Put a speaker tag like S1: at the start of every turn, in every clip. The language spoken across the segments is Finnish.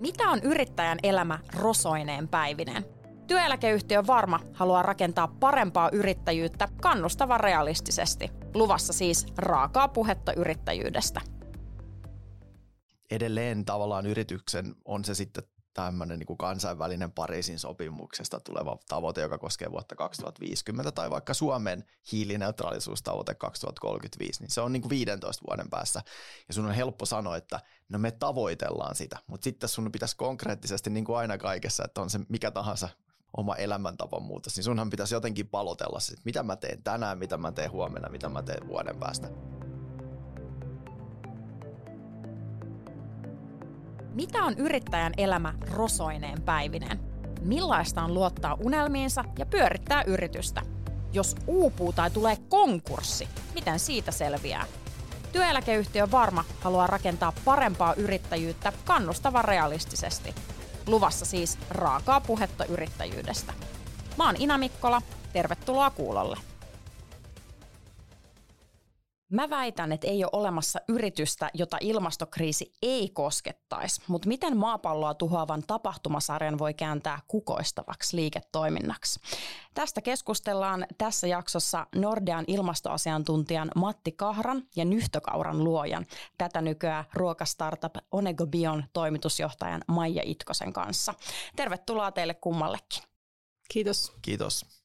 S1: Mitä on yrittäjän elämä rosoineen päivineen? Työeläkeyhtiö Varma haluaa rakentaa parempaa yrittäjyyttä kannustavan realistisesti. Luvassa siis raakaa puhetta yrittäjyydestä.
S2: Edelleen tavallaan yrityksen on se sitten tämmöinen niin kansainvälinen Pariisin sopimuksesta tuleva tavoite, joka koskee vuotta 2050 tai vaikka Suomen hiilineutraalisuustavoite 2035, niin se on niin kuin 15 vuoden päässä. Ja sun on helppo sanoa, että no me tavoitellaan sitä, mutta sitten sun pitäisi konkreettisesti niin kuin aina kaikessa, että on se mikä tahansa oma elämäntavan muutos, niin sunhan pitäisi jotenkin palotella se, mitä mä teen tänään, mitä mä teen huomenna, mitä mä teen vuoden päästä.
S1: Mitä on yrittäjän elämä rosoineen päivinen? Millaista on luottaa unelmiinsa ja pyörittää yritystä? Jos uupuu tai tulee konkurssi, miten siitä selviää? Työeläkeyhtiö Varma haluaa rakentaa parempaa yrittäjyyttä kannustavan realistisesti. Luvassa siis raakaa puhetta yrittäjyydestä. Mä oon Ina Mikkola, tervetuloa kuulolle. Mä väitän, että ei ole olemassa yritystä, jota ilmastokriisi ei koskettaisi, mutta miten maapalloa tuhoavan tapahtumasarjan voi kääntää kukoistavaksi liiketoiminnaksi? Tästä keskustellaan tässä jaksossa Nordean ilmastoasiantuntijan Matti Kahran ja Nyhtökauran luojan, tätä nykyään ruokastartup Onegobion toimitusjohtajan Maija Itkosen kanssa. Tervetuloa teille kummallekin.
S3: Kiitos.
S2: Kiitos.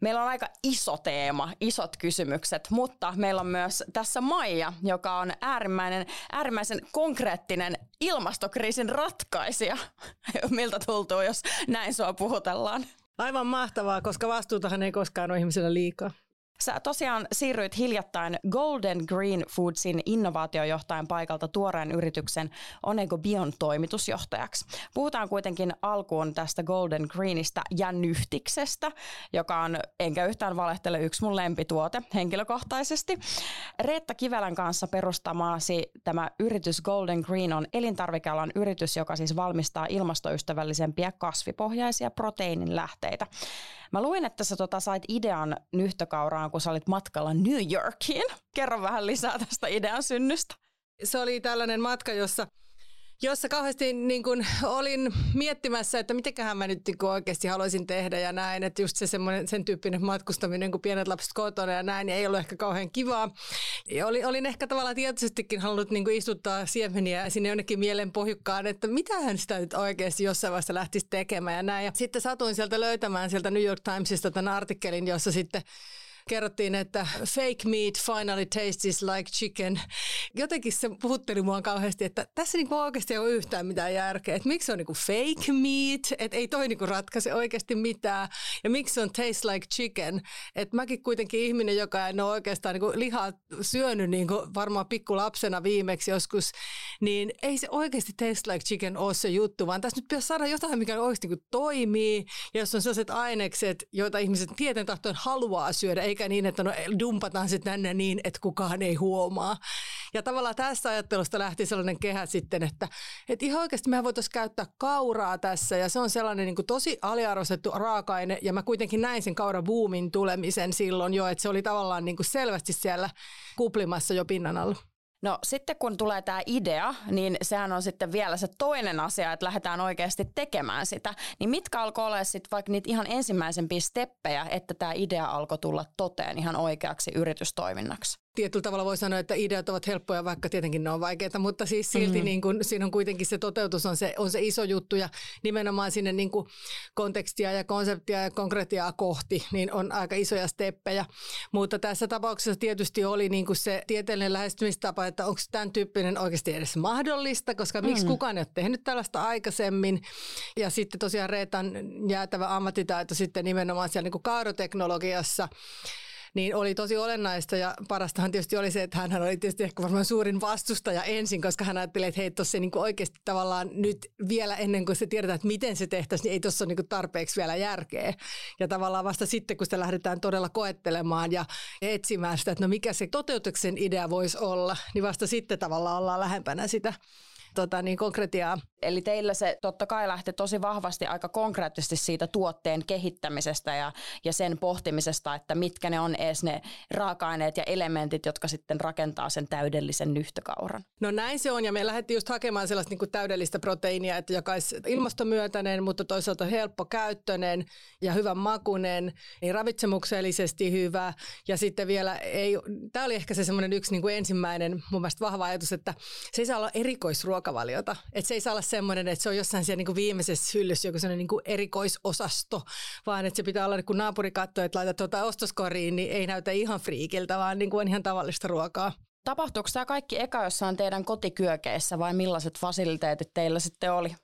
S1: Meillä on aika iso teema, isot kysymykset, mutta meillä on myös tässä Maija, joka on äärimmäinen, äärimmäisen konkreettinen ilmastokriisin ratkaisija. Miltä tuntuu, jos näin sua puhutellaan?
S3: Aivan mahtavaa, koska vastuutahan ei koskaan ole ihmisellä liikaa.
S1: Sä tosiaan siirryit hiljattain Golden Green Foodsin innovaatiojohtajan paikalta tuoreen yrityksen Onego Bion toimitusjohtajaksi. Puhutaan kuitenkin alkuun tästä Golden Greenistä ja nyhtiksestä, joka on, enkä yhtään valehtele, yksi mun lempituote henkilökohtaisesti. Reetta Kivelän kanssa perustamaasi tämä yritys Golden Green on elintarvikealan yritys, joka siis valmistaa ilmastoystävällisempiä kasvipohjaisia proteiinin lähteitä. Mä luin, että sä tota sait idean nyhtökauraan, kun sä olit matkalla New Yorkiin. Kerro vähän lisää tästä idean synnystä.
S3: Se oli tällainen matka, jossa jossa kauheasti niin kun olin miettimässä, että mitenköhän mä nyt niin oikeasti haluaisin tehdä ja näin, että just se sen tyyppinen matkustaminen, kun pienet lapset kotona ja näin, niin ei ollut ehkä kauhean kivaa. Ja olin, olin ehkä tavallaan tietoisestikin halunnut niin istuttaa siemeniä sinne jonnekin mielen pohjukkaan, että mitähän sitä nyt oikeasti jossain vaiheessa lähtisi tekemään ja näin. Ja sitten satuin sieltä löytämään sieltä New York Timesista tämän artikkelin, jossa sitten kerrottiin, että fake meat finally tastes like chicken. Jotenkin se puhutteli mua kauheasti, että tässä niinku oikeasti ei ole yhtään mitään järkeä. Että miksi se on niinku fake meat, että ei toi niinku ratkaise oikeasti mitään. Ja miksi se on taste like chicken. Että mäkin kuitenkin ihminen, joka en ole oikeastaan niinku lihaa syönyt niinku varmaan pikkulapsena viimeksi joskus, niin ei se oikeasti taste like chicken ole se juttu, vaan tässä nyt pitäisi saada jotain, mikä oikeasti niinku toimii. Ja jos on sellaiset ainekset, joita ihmiset tieten tahtoen haluaa syödä, ei eikä niin, että no dumpataan sitten tänne niin, että kukaan ei huomaa. Ja tavallaan tästä ajattelusta lähti sellainen kehä sitten, että, että ihan oikeasti mehän voitaisiin käyttää kauraa tässä ja se on sellainen niin kuin tosi aliarvostettu raaka-aine ja mä kuitenkin näin sen kaurabuumin tulemisen silloin jo, että se oli tavallaan niin kuin selvästi siellä kuplimassa jo pinnan alla.
S1: No sitten kun tulee tämä idea, niin sehän on sitten vielä se toinen asia, että lähdetään oikeasti tekemään sitä. Niin mitkä alkoi olla sitten vaikka niitä ihan ensimmäisempiä steppejä, että tämä idea alkoi tulla toteen ihan oikeaksi yritystoiminnaksi?
S3: Tietyllä tavalla voi sanoa, että ideat ovat helppoja, vaikka tietenkin ne on vaikeita, mutta siis silti mm-hmm. niin kuin, siinä on kuitenkin se toteutus on se, on se iso juttu ja nimenomaan sinne niin kuin kontekstia ja konseptia ja konkretiaa kohti, niin on aika isoja steppejä. Mutta tässä tapauksessa tietysti oli niin kuin se tieteellinen lähestymistapa, että onko tämän tyyppinen oikeasti edes mahdollista, koska miksi mm-hmm. kukaan ei ole tehnyt tällaista aikaisemmin. Ja sitten tosiaan Reetan jäätävä ammattitaito sitten nimenomaan siellä niin kuin kaaroteknologiassa niin oli tosi olennaista ja parastahan tietysti oli se, että hän oli tietysti ehkä varmaan suurin vastustaja ensin, koska hän ajatteli, että hei tuossa niin oikeasti tavallaan nyt vielä ennen kuin se tiedetään, että miten se tehtäisiin, niin ei tuossa ole niin tarpeeksi vielä järkeä. Ja tavallaan vasta sitten, kun sitä lähdetään todella koettelemaan ja etsimään sitä, että no mikä se toteutuksen idea voisi olla, niin vasta sitten tavallaan ollaan lähempänä sitä tota, niin konkretiaa.
S1: Eli teillä se totta kai lähti tosi vahvasti aika konkreettisesti siitä tuotteen kehittämisestä ja, ja sen pohtimisesta, että mitkä ne on edes ne raaka-aineet ja elementit, jotka sitten rakentaa sen täydellisen nyhtökauran.
S3: No näin se on ja me lähdettiin just hakemaan sellaista niin kuin täydellistä proteiinia, että joka olisi ilmastomyötäinen, mutta toisaalta helppo käyttöinen ja hyvän makunen, niin ravitsemuksellisesti hyvä ja sitten vielä ei, tämä oli ehkä se semmoinen yksi niin kuin ensimmäinen mun mielestä vahva ajatus, että se ei saa olla erikoisruokavaliota, että se ei saa olla semmoinen, että se on jossain siellä niin kuin viimeisessä hyllyssä joku sellainen niin kuin erikoisosasto, vaan että se pitää olla, kun naapuri katsoo, että laitat tuota ostoskoriin, niin ei näytä ihan friikiltä, vaan niin kuin on ihan tavallista ruokaa.
S1: Tapahtuuko tämä kaikki eka jossain teidän kotikyökeissä vai millaiset fasiliteetit teillä sitten oli?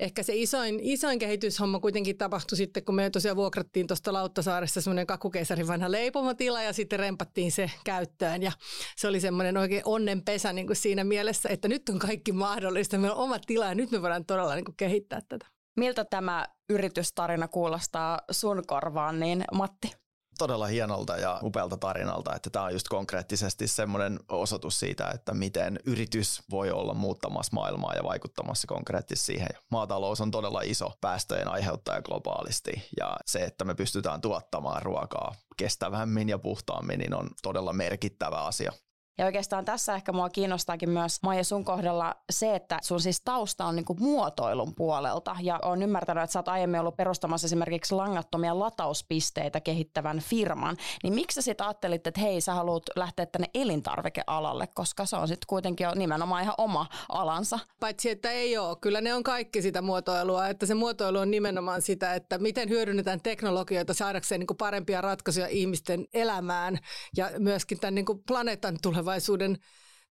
S3: Ehkä se isoin, isoin kehityshomma kuitenkin tapahtui sitten, kun me tosiaan vuokrattiin tuosta Lauttasaaressa semmoinen kakukeisarin vanha leipomotila ja sitten rempattiin se käyttöön. Ja se oli semmoinen oikein onnenpesä niin kuin siinä mielessä, että nyt on kaikki mahdollista. Meillä on oma tila ja nyt me voidaan todella niin kuin kehittää tätä.
S1: Miltä tämä yritystarina kuulostaa sun korvaan, niin Matti?
S2: Todella hienolta ja upealta tarinalta, että tämä on just konkreettisesti semmoinen osoitus siitä, että miten yritys voi olla muuttamassa maailmaa ja vaikuttamassa konkreettisesti siihen. Maatalous on todella iso päästöjen aiheuttaja globaalisti ja se, että me pystytään tuottamaan ruokaa kestävämmin ja puhtaammin, niin on todella merkittävä asia.
S1: Ja oikeastaan tässä ehkä mua kiinnostaakin myös Maija sun kohdalla se, että sun siis tausta on niinku muotoilun puolelta ja on ymmärtänyt, että sä oot aiemmin ollut perustamassa esimerkiksi langattomia latauspisteitä kehittävän firman. Niin miksi sä sitten ajattelit, että hei sä haluat lähteä tänne elintarvikealalle, koska se on sitten kuitenkin jo nimenomaan ihan oma alansa.
S3: Paitsi, että ei ole. Kyllä ne on kaikki sitä muotoilua, että se muotoilu on nimenomaan sitä, että miten hyödynnetään teknologioita saadakseen niin parempia ratkaisuja ihmisten elämään ja myöskin tämän niin planeetan tulevaisuuden tulevaisuuden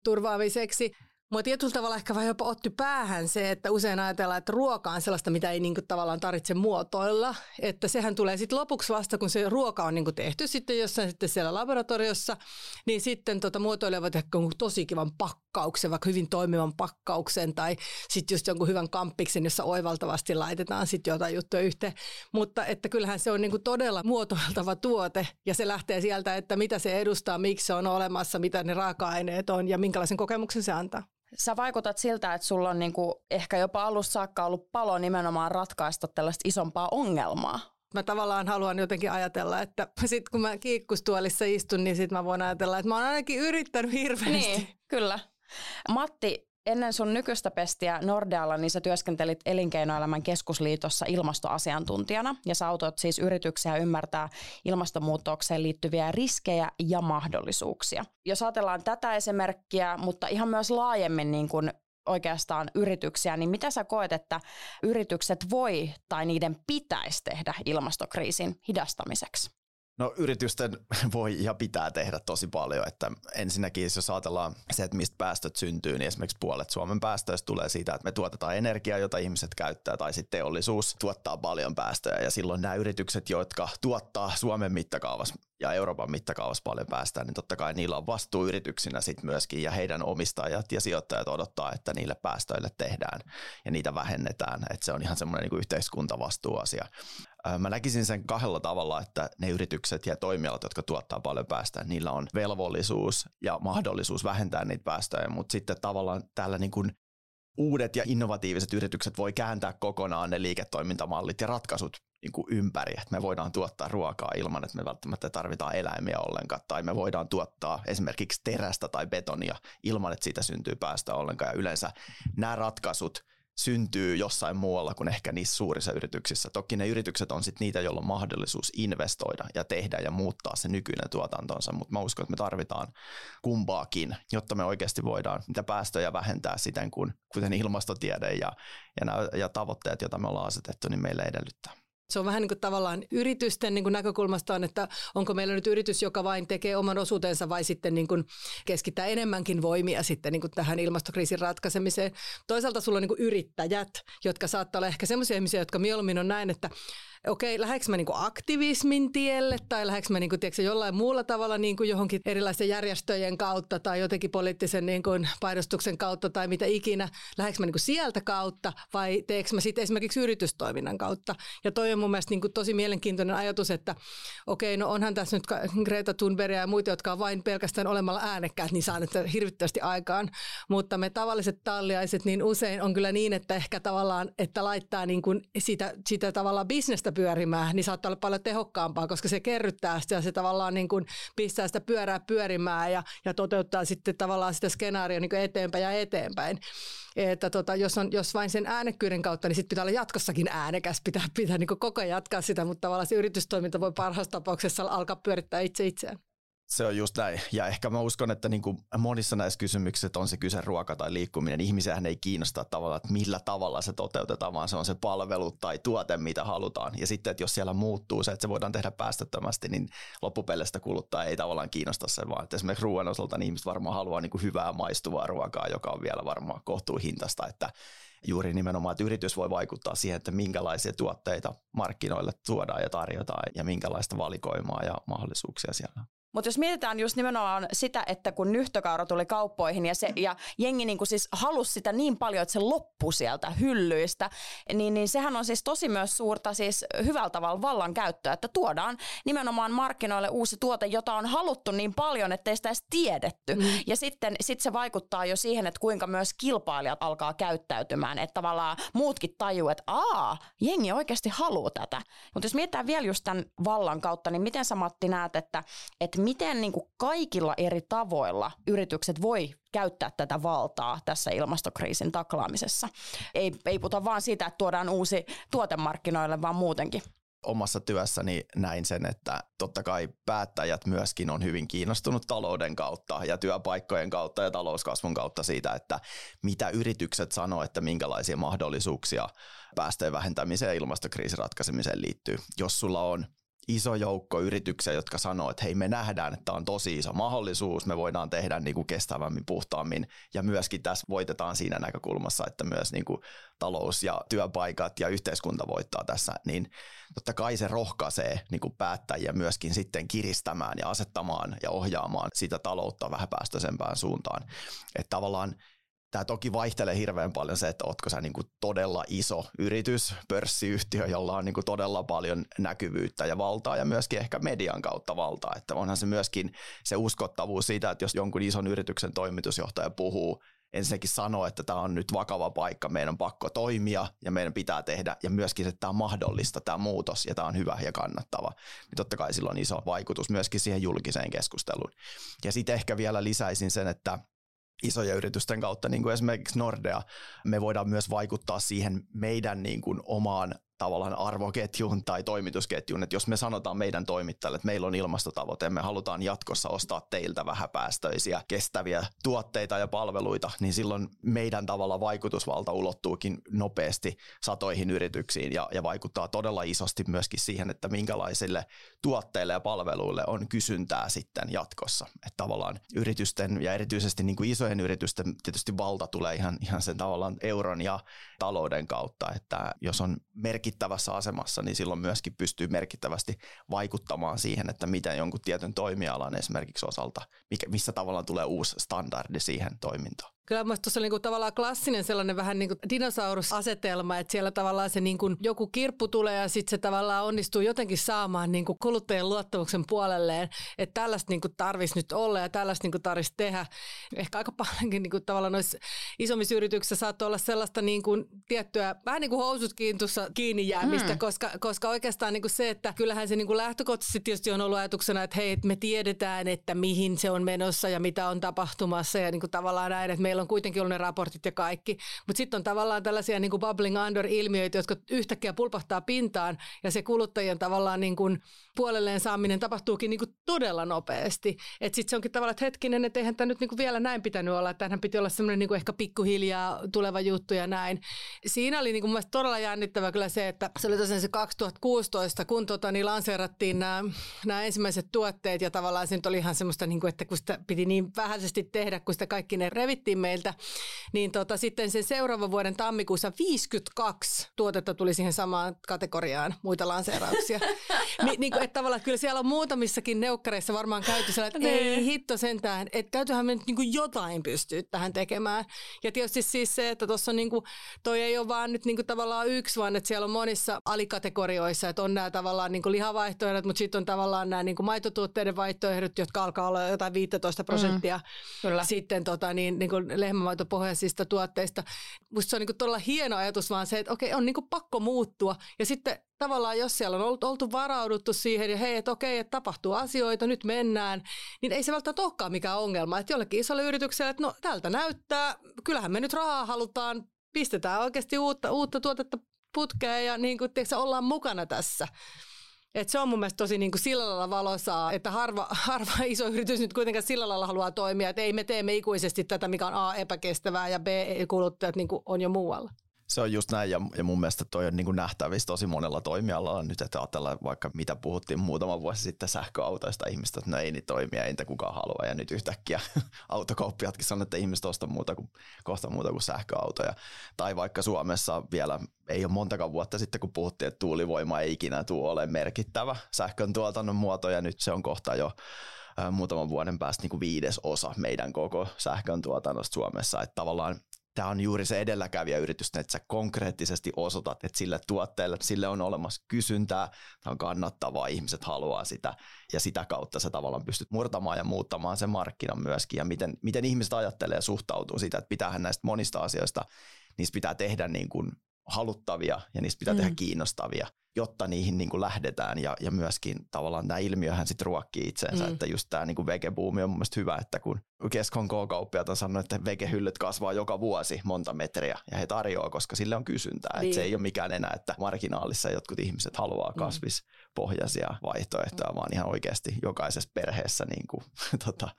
S3: turvaamiseksi. Mua tietyllä tavalla ehkä vähän jopa otti päähän se, että usein ajatellaan, että ruoka on sellaista, mitä ei niinku tavallaan tarvitse muotoilla. Että sehän tulee sitten lopuksi vasta, kun se ruoka on niinku tehty sitten jossain sitten siellä laboratoriossa, niin sitten tota muotoilevat ehkä tosi kivan pakkauksen, vaikka hyvin toimivan pakkauksen tai sitten just jonkun hyvän kamppiksen, jossa oivaltavasti laitetaan sitten jotain juttuja yhteen. Mutta että kyllähän se on niinku todella muotoiltava tuote ja se lähtee sieltä, että mitä se edustaa, miksi se on olemassa, mitä ne raaka-aineet on ja minkälaisen kokemuksen se antaa.
S1: Sä vaikutat siltä, että sulla on niinku ehkä jopa alusta saakka ollut palo nimenomaan ratkaista tällaista isompaa ongelmaa.
S3: Mä tavallaan haluan jotenkin ajatella, että sit kun mä kiikkustuolissa istun, niin sit mä voin ajatella, että mä oon ainakin yrittänyt hirveästi.
S1: Niin, kyllä. Matti, ennen sun nykyistä pestiä Nordealla, niin sä työskentelit Elinkeinoelämän keskusliitossa ilmastoasiantuntijana ja sä autot siis yrityksiä ymmärtää ilmastonmuutokseen liittyviä riskejä ja mahdollisuuksia. Jos ajatellaan tätä esimerkkiä, mutta ihan myös laajemmin niin kuin oikeastaan yrityksiä, niin mitä sä koet, että yritykset voi tai niiden pitäisi tehdä ilmastokriisin hidastamiseksi?
S2: No yritysten voi ja pitää tehdä tosi paljon, että ensinnäkin jos ajatellaan se, että mistä päästöt syntyy, niin esimerkiksi puolet Suomen päästöistä tulee siitä, että me tuotetaan energiaa, jota ihmiset käyttää, tai sitten teollisuus tuottaa paljon päästöjä, ja silloin nämä yritykset, jotka tuottaa Suomen mittakaavassa ja Euroopan mittakaavassa paljon päästään, niin totta kai niillä on vastuu yrityksinä sitten myöskin, ja heidän omistajat ja sijoittajat odottaa, että niille päästöille tehdään ja niitä vähennetään, että se on ihan semmoinen niin yhteiskuntavastuuasia. Mä näkisin sen kahdella tavalla, että ne yritykset ja toimialat, jotka tuottaa paljon päästöjä, niillä on velvollisuus ja mahdollisuus vähentää niitä päästöjä, mutta sitten tavallaan täällä niin kuin uudet ja innovatiiviset yritykset voi kääntää kokonaan ne liiketoimintamallit ja ratkaisut niin kuin ympäri, että me voidaan tuottaa ruokaa ilman, että me välttämättä tarvitaan eläimiä ollenkaan, tai me voidaan tuottaa esimerkiksi terästä tai betonia ilman, että siitä syntyy päästöä ollenkaan, ja yleensä nämä ratkaisut – syntyy jossain muualla kuin ehkä niissä suurissa yrityksissä. Toki ne yritykset on sitten niitä, joilla on mahdollisuus investoida ja tehdä ja muuttaa se nykyinen tuotantonsa, mutta mä uskon, että me tarvitaan kumpaakin, jotta me oikeasti voidaan niitä päästöjä vähentää siten, kun, kuten ilmastotiede ja, ja, nämä, ja tavoitteet, joita me ollaan asetettu, niin meille edellyttää.
S3: Se on vähän niin kuin tavallaan yritysten niin kuin näkökulmasta on, että onko meillä nyt yritys, joka vain tekee oman osuutensa vai sitten niin kuin keskittää enemmänkin voimia sitten niin kuin tähän ilmastokriisin ratkaisemiseen. Toisaalta sulla on niin kuin yrittäjät, jotka saattaa olla ehkä sellaisia ihmisiä, jotka mieluummin on näin, että okei, lähdekö mä niinku aktivismin tielle tai lähdekö mä niinku, tiedätkö, jollain muulla tavalla niinku johonkin erilaisten järjestöjen kautta tai jotenkin poliittisen niinku painostuksen kautta tai mitä ikinä, lähdekö mä niinku sieltä kautta vai teekö mä sitten esimerkiksi yritystoiminnan kautta. Ja toi on mun mielestä niinku tosi mielenkiintoinen ajatus, että okei, no onhan tässä nyt Greta Thunbergia ja muita, jotka on vain pelkästään olemalla äänekkäät, niin saa nyt hirvittävästi aikaan. Mutta me tavalliset talliaiset, niin usein on kyllä niin, että ehkä tavallaan, että laittaa niin kuin sitä, sitä tavallaan bisnestä pyörimään, niin saattaa olla paljon tehokkaampaa, koska se kerryttää sitä ja se tavallaan niin kuin pistää sitä pyörää pyörimään ja, ja toteuttaa sitten tavallaan sitä skenaaria niin eteenpäin ja eteenpäin. Että tota, jos, on, jos vain sen äänekkyyden kautta, niin sitten pitää olla jatkossakin äänekäs, pitää, pitää niin koko ajan jatkaa sitä, mutta tavallaan se yritystoiminta voi parhaassa tapauksessa alkaa pyörittää itse itseään.
S2: Se on just näin. Ja ehkä mä uskon, että niin kuin monissa näissä kysymyksissä, on se kyse ruoka tai liikkuminen, ihmisiähän ei kiinnosta tavallaan, että millä tavalla se toteutetaan, vaan se on se palvelu tai tuote, mitä halutaan. Ja sitten, että jos siellä muuttuu se, että se voidaan tehdä päästöttömästi, niin loppupelestä kuluttaa ei tavallaan kiinnosta se, vaan että esimerkiksi ruoan osalta niin ihmiset varmaan haluaa niin kuin hyvää maistuvaa ruokaa, joka on vielä varmaan kohtuuhintasta, että juuri nimenomaan, että yritys voi vaikuttaa siihen, että minkälaisia tuotteita markkinoille tuodaan ja tarjotaan ja minkälaista valikoimaa ja mahdollisuuksia siellä on.
S1: Mutta jos mietitään just nimenomaan sitä, että kun nyhtökaura tuli kauppoihin ja, se, ja jengi niinku siis halusi sitä niin paljon, että se loppui sieltä hyllyistä, niin, niin sehän on siis tosi myös suurta siis hyvällä tavalla vallankäyttöä, että tuodaan nimenomaan markkinoille uusi tuote, jota on haluttu niin paljon, että ei sitä edes tiedetty. Mm. Ja sitten sit se vaikuttaa jo siihen, että kuinka myös kilpailijat alkaa käyttäytymään, että tavallaan muutkin tajuu, että aa, jengi oikeasti haluaa tätä. Mutta jos mietitään vielä just tämän vallan kautta, niin miten sä Matti näet, että, että miten niin kuin kaikilla eri tavoilla yritykset voi käyttää tätä valtaa tässä ilmastokriisin taklaamisessa. Ei, ei puhuta vaan siitä, että tuodaan uusi tuotemarkkinoille, vaan muutenkin
S2: omassa työssäni näin sen, että totta kai päättäjät myöskin on hyvin kiinnostunut talouden kautta ja työpaikkojen kautta ja talouskasvun kautta siitä, että mitä yritykset sanoo, että minkälaisia mahdollisuuksia päästöjen vähentämiseen ja ilmastokriisin ratkaisemiseen liittyy. Jos sulla on iso joukko yrityksiä, jotka sanoo, että hei me nähdään, että on tosi iso mahdollisuus, me voidaan tehdä niin kuin kestävämmin, puhtaammin ja myöskin tässä voitetaan siinä näkökulmassa, että myös niin kuin talous ja työpaikat ja yhteiskunta voittaa tässä, niin totta kai se rohkaisee niin kuin päättäjiä myöskin sitten kiristämään ja asettamaan ja ohjaamaan sitä taloutta vähäpäästöisempään suuntaan. Että tavallaan Tämä toki vaihtelee hirveän paljon se, että ootko sä niinku todella iso yritys, pörssiyhtiö, jolla on niinku todella paljon näkyvyyttä ja valtaa ja myöskin ehkä median kautta valtaa. Että onhan se myöskin se uskottavuus siitä, että jos jonkun ison yrityksen toimitusjohtaja puhuu, ensinnäkin sanoo, että tämä on nyt vakava paikka, meidän on pakko toimia ja meidän pitää tehdä ja myöskin, että tämä on mahdollista, tämä muutos ja tämä on hyvä ja kannattava, niin totta kai sillä on iso vaikutus myöskin siihen julkiseen keskusteluun. Ja sitten ehkä vielä lisäisin sen, että isojen yritysten kautta, niin kuin esimerkiksi Nordea, me voidaan myös vaikuttaa siihen meidän niin kuin omaan tavallaan arvoketjuun tai toimitusketjuun, että jos me sanotaan meidän toimittajille, että meillä on ilmastotavoite ja me halutaan jatkossa ostaa teiltä vähäpäästöisiä, kestäviä tuotteita ja palveluita, niin silloin meidän tavalla vaikutusvalta ulottuukin nopeasti satoihin yrityksiin ja, ja vaikuttaa todella isosti myöskin siihen, että minkälaisille tuotteille ja palveluille on kysyntää sitten jatkossa. Että tavallaan yritysten ja erityisesti niin kuin isojen yritysten tietysti valta tulee ihan, ihan sen tavallaan euron ja talouden kautta, että jos on merkitys merkittävässä asemassa, niin silloin myöskin pystyy merkittävästi vaikuttamaan siihen, että miten jonkun tietyn toimialan esimerkiksi osalta, mikä, missä tavalla tulee uusi standardi siihen toimintaan.
S3: Kyllä minusta tuossa on niinku tavallaan klassinen sellainen vähän niin kuin dinosaurusasetelma, että siellä tavallaan se niinku joku kirppu tulee ja sitten se tavallaan onnistuu jotenkin saamaan niinku kuluttajien luottamuksen puolelleen, että tällaista niinku tarvitsisi nyt olla ja tällaista niinku tarvitsisi tehdä. Ehkä aika paljonkin niinku tavallaan noissa isommissa yrityksissä saattaa olla sellaista niinku tiettyä, vähän niin kuin housut kiintussa kiinni jäämistä, hmm. koska, koska oikeastaan niinku se, että kyllähän se niinku lähtökohtaisesti tietysti on ollut ajatuksena, että hei, me tiedetään, että mihin se on menossa ja mitä on tapahtumassa ja niinku tavallaan näin, että meillä meillä on kuitenkin ollut ne raportit ja kaikki. Mutta sitten on tavallaan tällaisia niin kuin bubbling under-ilmiöitä, jotka yhtäkkiä pulpahtaa pintaan ja se kuluttajien tavallaan niin kuin puolelleen saaminen tapahtuukin niin kuin todella nopeasti. Että sitten se onkin tavallaan, että hetkinen, että eihän tämä nyt niin kuin vielä näin pitänyt olla, että tämähän piti olla semmoinen niin ehkä pikkuhiljaa tuleva juttu ja näin. Siinä oli niin kuin todella jännittävä kyllä se, että se oli tosiaan se 2016, kun tota, niin lanseerattiin nämä, nämä ensimmäiset tuotteet ja tavallaan se nyt oli ihan semmoista, niin kuin, että kun sitä piti niin vähäisesti tehdä, kun sitä kaikki ne revittiin meiltä. Niin tota, sitten sen seuraavan vuoden tammikuussa 52 tuotetta tuli siihen samaan kategoriaan, muita lanseerauksia. Ni, niin kuin, että tavallaan kyllä siellä on muutamissakin neukkareissa varmaan käyty sellainen, että ei hitto sentään, että täytyyhän me nyt niin kuin jotain pystyä tähän tekemään. Ja tietysti siis se, että tuossa on niin kuin, toi ei ole vaan nyt niin kuin tavallaan yksi, vaan että siellä on monissa alikategorioissa, että on nämä tavallaan niin kuin lihavaihtoehdot, mutta sitten on tavallaan nämä niin kuin maitotuotteiden vaihtoehdot, jotka alkaa olla jotain 15 prosenttia. Mm, kyllä. Sitten tota, niin, niin kuin lehmämaitopohjaisista tuotteista. Musta se on niin todella hieno ajatus vaan se, että okei, on niin pakko muuttua. Ja sitten tavallaan, jos siellä on oltu, oltu varauduttu siihen ja hei, että okei, että tapahtuu asioita, nyt mennään, niin ei se välttämättä olekaan mikään ongelma. Että jollekin isolle yritykselle, että no tältä näyttää, kyllähän me nyt rahaa halutaan, pistetään oikeasti uutta, uutta tuotetta putkeen ja niin kuin, tiedätkö, ollaan mukana tässä. Et se on mun mielestä tosi niin kuin sillä lailla valosaa, että harva, harva iso yritys nyt kuitenkaan sillä lailla haluaa toimia, että ei me teemme ikuisesti tätä, mikä on A epäkestävää ja B kuluttajat niin kuin on jo muualla.
S2: Se on just näin ja, ja mun mielestä toi on niin kuin nähtävissä tosi monella toimialalla nyt, että ajatellaan vaikka mitä puhuttiin muutama vuosi sitten sähköautoista ihmistä, että no ei niitä toimia, ei niitä kukaan halua ja nyt yhtäkkiä autokauppiatkin sanoo, että ihmiset osta muuta kuin, kohta muuta kuin sähköautoja. Tai vaikka Suomessa vielä ei ole montakaan vuotta sitten, kun puhuttiin, että tuulivoima ei ikinä tule ole merkittävä sähkön tuotannon muoto ja nyt se on kohta jo muutaman vuoden päästä niin kuin viides osa meidän koko sähkön tuotannosta Suomessa. Että tavallaan tämä on juuri se edelläkävijäyritys, että sä konkreettisesti osoitat, että sille tuotteelle, sille on olemassa kysyntää, tämä on kannattavaa, ihmiset haluaa sitä ja sitä kautta sä tavallaan pystyt murtamaan ja muuttamaan sen markkinan myöskin ja miten, miten ihmiset ajattelee ja suhtautuu siitä, että pitäähän näistä monista asioista, niistä pitää tehdä niin kuin haluttavia ja niistä pitää mm. tehdä kiinnostavia jotta niihin niin kuin lähdetään ja, ja myöskin tavallaan tämä ilmiöhän sitten ruokkii itseensä, mm. että just tämä niin vegebuumi on mun mielestä hyvä, että kun Keskon K-kauppiat on sanonut, että vegehyllyt kasvaa joka vuosi monta metriä ja he tarjoaa, koska sille on kysyntää, niin. että se ei ole mikään enää, että marginaalissa jotkut ihmiset haluaa mm. kasvispohjaisia vaihtoehtoja, mm. vaan ihan oikeasti jokaisessa perheessä niin kuin, tota,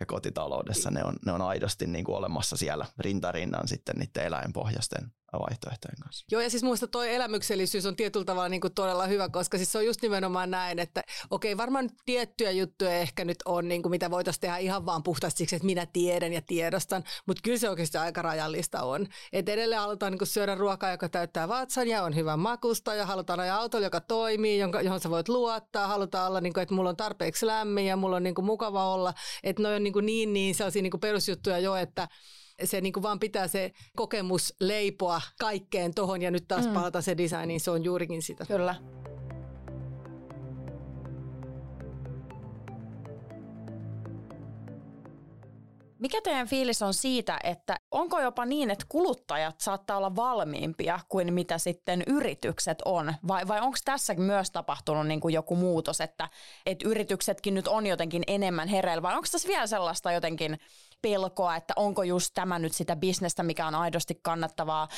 S2: ja kotitaloudessa ne on, ne on aidosti niin kuin olemassa siellä rintarinnan sitten niiden eläinpohjaisten vaihtoehtojen kanssa.
S3: Joo, ja siis minusta tuo elämyksellisyys on tietyllä tavalla niin kuin todella hyvä, koska siis se on just nimenomaan näin, että okei, varmaan tiettyjä juttuja ehkä nyt on, niin kuin mitä voitaisiin tehdä ihan vaan puhtaasti siksi, että minä tiedän ja tiedostan, mutta kyllä se oikeasti aika rajallista on. Että edelleen halutaan niin kuin syödä ruokaa, joka täyttää vatsan ja on hyvän makusta, ja halutaan ajaa auto, joka toimii, jonka, johon sä voit luottaa, halutaan olla, niin kuin, että mulla on tarpeeksi lämmin ja mulla on niin kuin mukava olla, että ne on niin, kuin niin, niin sellaisia niin kuin perusjuttuja jo, että se niin kuin vaan pitää se kokemus leipoa kaikkeen tohon ja nyt taas mm. palata se designiin, se on juurikin sitä.
S1: Kyllä. Mikä teidän fiilis on siitä, että onko jopa niin, että kuluttajat saattaa olla valmiimpia kuin mitä sitten yritykset on? Vai, vai onko tässä myös tapahtunut niin kuin joku muutos, että, että yrityksetkin nyt on jotenkin enemmän hereillä? Vai onko tässä vielä sellaista jotenkin pelkoa, että onko just tämä nyt sitä bisnestä, mikä on aidosti kannattavaa,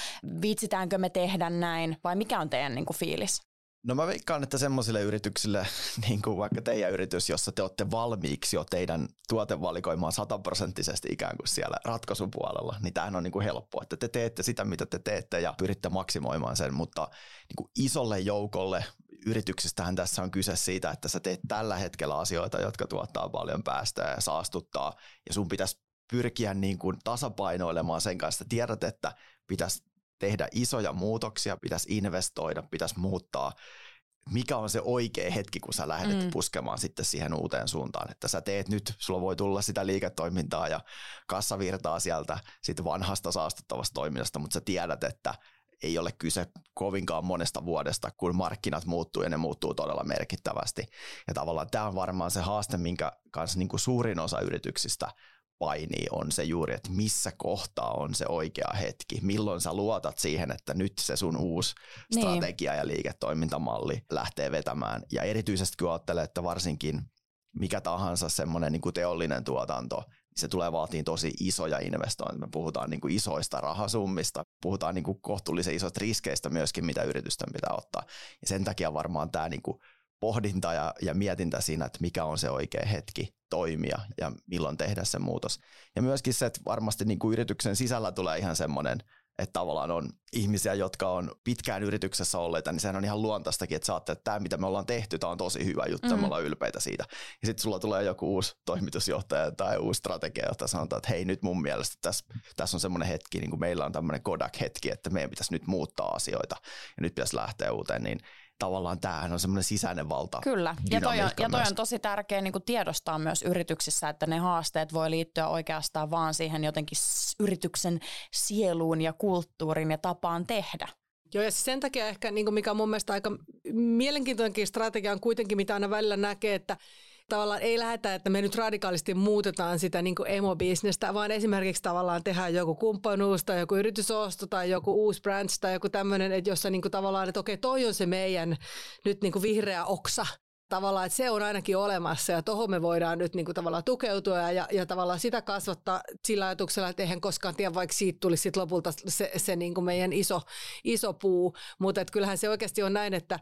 S1: viitsitäänkö me tehdä näin vai mikä on teidän niin kuin fiilis?
S2: No mä veikkaan, että semmoisille yrityksille, niin kuin vaikka teidän yritys, jossa te olette valmiiksi jo teidän tuotevalikoimaan sataprosenttisesti ikään kuin siellä ratkaisupuolella, niin tämähän on niin kuin helppoa, että te teette sitä, mitä te teette ja pyritte maksimoimaan sen, mutta niin kuin isolle joukolle yrityksistähän tässä on kyse siitä, että sä teet tällä hetkellä asioita, jotka tuottaa paljon päästöjä ja saastuttaa, ja sun pitäisi pyrkiä niin kuin tasapainoilemaan sen kanssa. Tiedät, että pitäisi tehdä isoja muutoksia, pitäisi investoida, pitäisi muuttaa mikä on se oikea hetki, kun sä lähdet mm. puskemaan sitten siihen uuteen suuntaan. Että sä teet nyt, sulla voi tulla sitä liiketoimintaa ja kassavirtaa sieltä sit vanhasta saastuttavasta toiminnasta, mutta sä tiedät, että ei ole kyse kovinkaan monesta vuodesta, kun markkinat muuttuu ja ne muuttuu todella merkittävästi. Ja tavallaan tämä on varmaan se haaste, minkä kanssa niin kuin suurin osa yrityksistä painii, on se juuri, että missä kohtaa on se oikea hetki. Milloin sä luotat siihen, että nyt se sun uusi niin. strategia ja liiketoimintamalli lähtee vetämään. Ja erityisesti kun ajattelee, että varsinkin mikä tahansa semmoinen niin kuin teollinen tuotanto, niin se tulee vaatiin tosi isoja investointeja. Me puhutaan niin kuin isoista rahasummista, puhutaan niin kuin kohtuullisen isoista riskeistä myöskin, mitä yritysten pitää ottaa. Ja sen takia varmaan tämä niin kuin pohdinta ja, ja mietintä siinä, että mikä on se oikea hetki toimia ja milloin tehdä se muutos. Ja myöskin se, että varmasti niin kuin yrityksen sisällä tulee ihan semmoinen että tavallaan on ihmisiä, jotka on pitkään yrityksessä olleita, niin sehän on ihan luontaistakin, että saatte, että tämä mitä me ollaan tehty, tämä on tosi hyvä juttu, mm. me ollaan ylpeitä siitä. Ja sitten sulla tulee joku uusi toimitusjohtaja tai uusi strategia, jota sanotaan, että hei nyt mun mielestä tässä, tässä on semmoinen hetki, niin kuin meillä on tämmöinen Kodak-hetki, että meidän pitäisi nyt muuttaa asioita ja nyt pitäisi lähteä uuteen, niin tavallaan tämähän on semmoinen sisäinen valta.
S1: Kyllä, ja toi, on, ja toi on tosi tärkeä niin kuin tiedostaa myös yrityksissä, että ne haasteet voi liittyä oikeastaan vaan siihen jotenkin yrityksen sieluun ja kulttuuriin ja tapaan tehdä.
S3: Joo, ja siis sen takia ehkä, niin kuin mikä on mun mielestä aika mielenkiintoinenkin strategia on kuitenkin, mitä aina välillä näkee, että tavallaan ei lähetä, että me nyt radikaalisti muutetaan sitä niin emo-bisnestä, vaan esimerkiksi tavallaan tehdään joku kumppanuus tai joku yritysosto tai joku uusi branch tai joku tämmöinen, että jossa niin tavallaan, että okei, toi on se meidän nyt niin vihreä oksa, tavallaan, että se on ainakin olemassa ja tuohon me voidaan nyt niin kuin tavallaan tukeutua ja, ja tavallaan sitä kasvattaa sillä ajatuksella, että eihän koskaan tiedä, vaikka siitä tulisi sit lopulta se, se niin kuin meidän iso, iso puu, mutta kyllähän se oikeasti on näin, että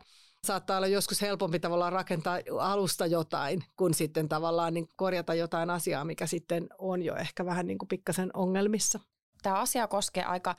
S3: saattaa olla joskus helpompi tavallaan rakentaa alusta jotain, kuin sitten tavallaan niin korjata jotain asiaa, mikä sitten on jo ehkä vähän niin kuin pikkasen ongelmissa.
S1: Tämä asia koskee aika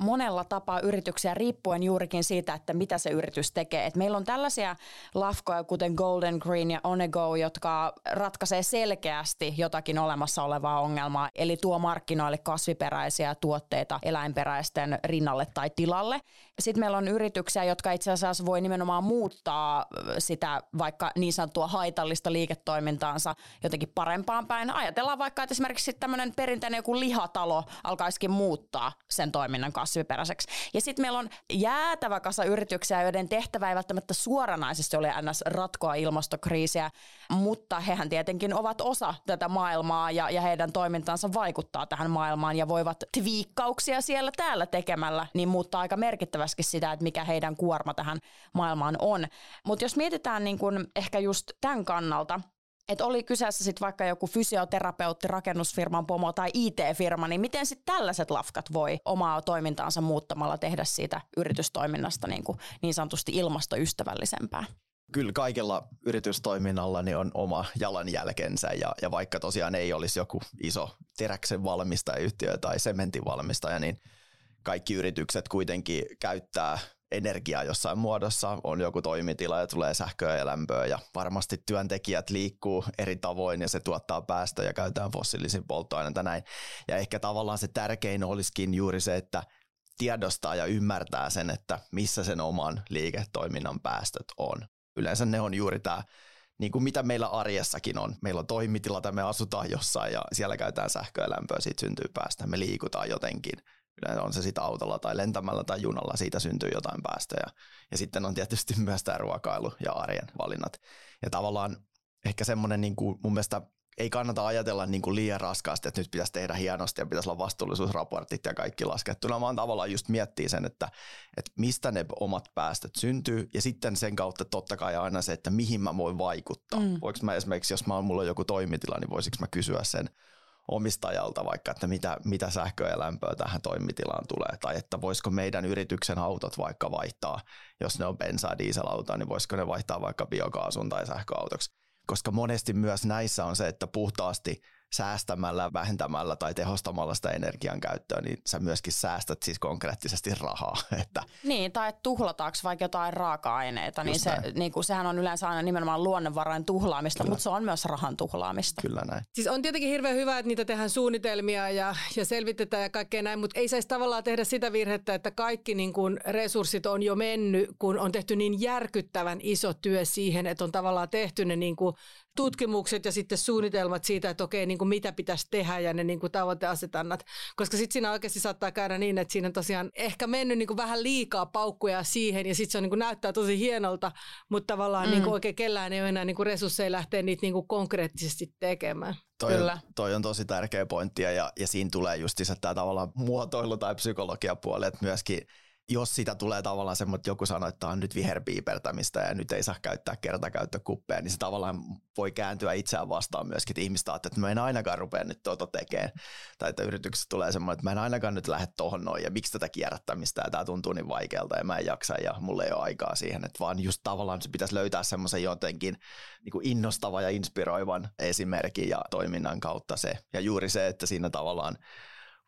S1: monella tapaa yrityksiä riippuen juurikin siitä, että mitä se yritys tekee. Et meillä on tällaisia lafkoja kuten Golden Green ja Onego, jotka ratkaisee selkeästi jotakin olemassa olevaa ongelmaa, eli tuo markkinoille kasviperäisiä tuotteita eläinperäisten rinnalle tai tilalle. Sitten meillä on yrityksiä, jotka itse asiassa voi nimenomaan muuttaa sitä vaikka niin sanottua haitallista liiketoimintaansa jotenkin parempaan päin. Ajatellaan vaikka, että esimerkiksi tämmöinen perinteinen joku lihatalo alkaisikin muuttaa sen toiminnan kasviperäiseksi. Ja sitten meillä on jäätävä kasa yrityksiä, joiden tehtävä ei välttämättä suoranaisesti ole ns. ratkoa ilmastokriisiä, mutta hehän tietenkin ovat osa tätä maailmaa ja, ja heidän toimintansa vaikuttaa tähän maailmaan ja voivat tviikkauksia siellä täällä tekemällä, niin muuttaa aika merkittävästi sitä, että mikä heidän kuorma tähän maailmaan on. Mutta jos mietitään niin kun ehkä just tämän kannalta, että oli kyseessä sitten vaikka joku fysioterapeutti, rakennusfirman pomo tai IT-firma, niin miten sitten tällaiset lafkat voi omaa toimintaansa muuttamalla tehdä siitä yritystoiminnasta niin, kuin niin sanotusti ilmastoystävällisempää?
S2: Kyllä kaikella yritystoiminnalla niin on oma jalanjälkensä ja, ja vaikka tosiaan ei olisi joku iso teräksen valmistajayhtiö tai sementin valmistaja, niin kaikki yritykset kuitenkin käyttää energiaa jossain muodossa, on joku toimitila ja tulee sähköä ja lämpöä ja varmasti työntekijät liikkuu eri tavoin ja se tuottaa päästöjä ja käytetään fossiilisia polttoaineita näin. Ja ehkä tavallaan se tärkein olisikin juuri se, että tiedostaa ja ymmärtää sen, että missä sen oman liiketoiminnan päästöt on. Yleensä ne on juuri tämä niin kuin mitä meillä arjessakin on. Meillä on toimitila, tai me asutaan jossain ja siellä käytetään sähköä ja lämpöä, siitä syntyy päästä. Me liikutaan jotenkin Yleensä on se sitten autolla tai lentämällä tai junalla, siitä syntyy jotain päästöjä. Ja sitten on tietysti myös tämä ruokailu ja arjen valinnat. Ja tavallaan ehkä semmoinen niin kuin mun mielestä ei kannata ajatella niin kuin liian raskaasti, että nyt pitäisi tehdä hienosti ja pitäisi olla vastuullisuusraportit ja kaikki laskettuna, vaan tavallaan just miettii sen, että, että mistä ne omat päästöt syntyy ja sitten sen kautta totta kai aina se, että mihin mä voin vaikuttaa. Mm. Voinko mä esimerkiksi, jos mä, mulla on joku toimitila, niin voisiko mä kysyä sen omistajalta vaikka, että mitä, mitä sähköä ja lämpöä tähän toimitilaan tulee, tai että voisiko meidän yrityksen autot vaikka vaihtaa, jos ne on bensaa dieselautoa, niin voisiko ne vaihtaa vaikka biokaasun tai sähköautoksi. Koska monesti myös näissä on se, että puhtaasti säästämällä, vähentämällä tai tehostamalla sitä energian käyttöä, niin sä myöskin säästät siis konkreettisesti rahaa. Että
S1: niin, tai tuhlataanko vaikka jotain raaka-aineita, niin, se, niin kuin, sehän on yleensä aina nimenomaan luonnonvarojen tuhlaamista, Kyllä. mutta se on myös rahan tuhlaamista.
S2: Kyllä näin.
S3: Siis on tietenkin hirveän hyvä, että niitä tehdään suunnitelmia ja, ja selvitetään ja kaikkea näin, mutta ei saisi tavallaan tehdä sitä virhettä, että kaikki niin kuin resurssit on jo mennyt, kun on tehty niin järkyttävän iso työ siihen, että on tavallaan tehty ne niin kuin tutkimukset ja sitten suunnitelmat siitä, että okei, niin kuin mitä pitäisi tehdä ja ne niin kuin tavoiteasetannat. Koska sitten siinä oikeasti saattaa käydä niin, että siinä on tosiaan ehkä mennyt niin kuin vähän liikaa paukkuja siihen ja sitten se on, niin kuin näyttää tosi hienolta, mutta tavallaan mm. niin kuin oikein kellään ei ole enää niin kuin resursseja lähteä niitä niin kuin konkreettisesti tekemään.
S2: Toi, Kyllä. On, toi on tosi tärkeä pointti ja, ja siinä tulee just tämä tavallaan muotoilu tai psykologiapuoli, että myöskin – jos sitä tulee tavallaan semmoinen, että joku sanoo, että on nyt viherpiipertämistä ja nyt ei saa käyttää kertakäyttökuppeja, niin se tavallaan voi kääntyä itseään vastaan myöskin, että ihmistä ajattelee, että mä en ainakaan rupea nyt tuota tekemään. Tai että yrityksessä tulee semmoinen, että mä en ainakaan nyt lähde tuohon noin ja miksi tätä kierrättämistä ja tämä tuntuu niin vaikealta ja mä en jaksa ja mulla ei ole aikaa siihen. Että vaan just tavallaan se pitäisi löytää semmoisen jotenkin niin kuin innostava ja inspiroivan esimerkin ja toiminnan kautta se. Ja juuri se, että siinä tavallaan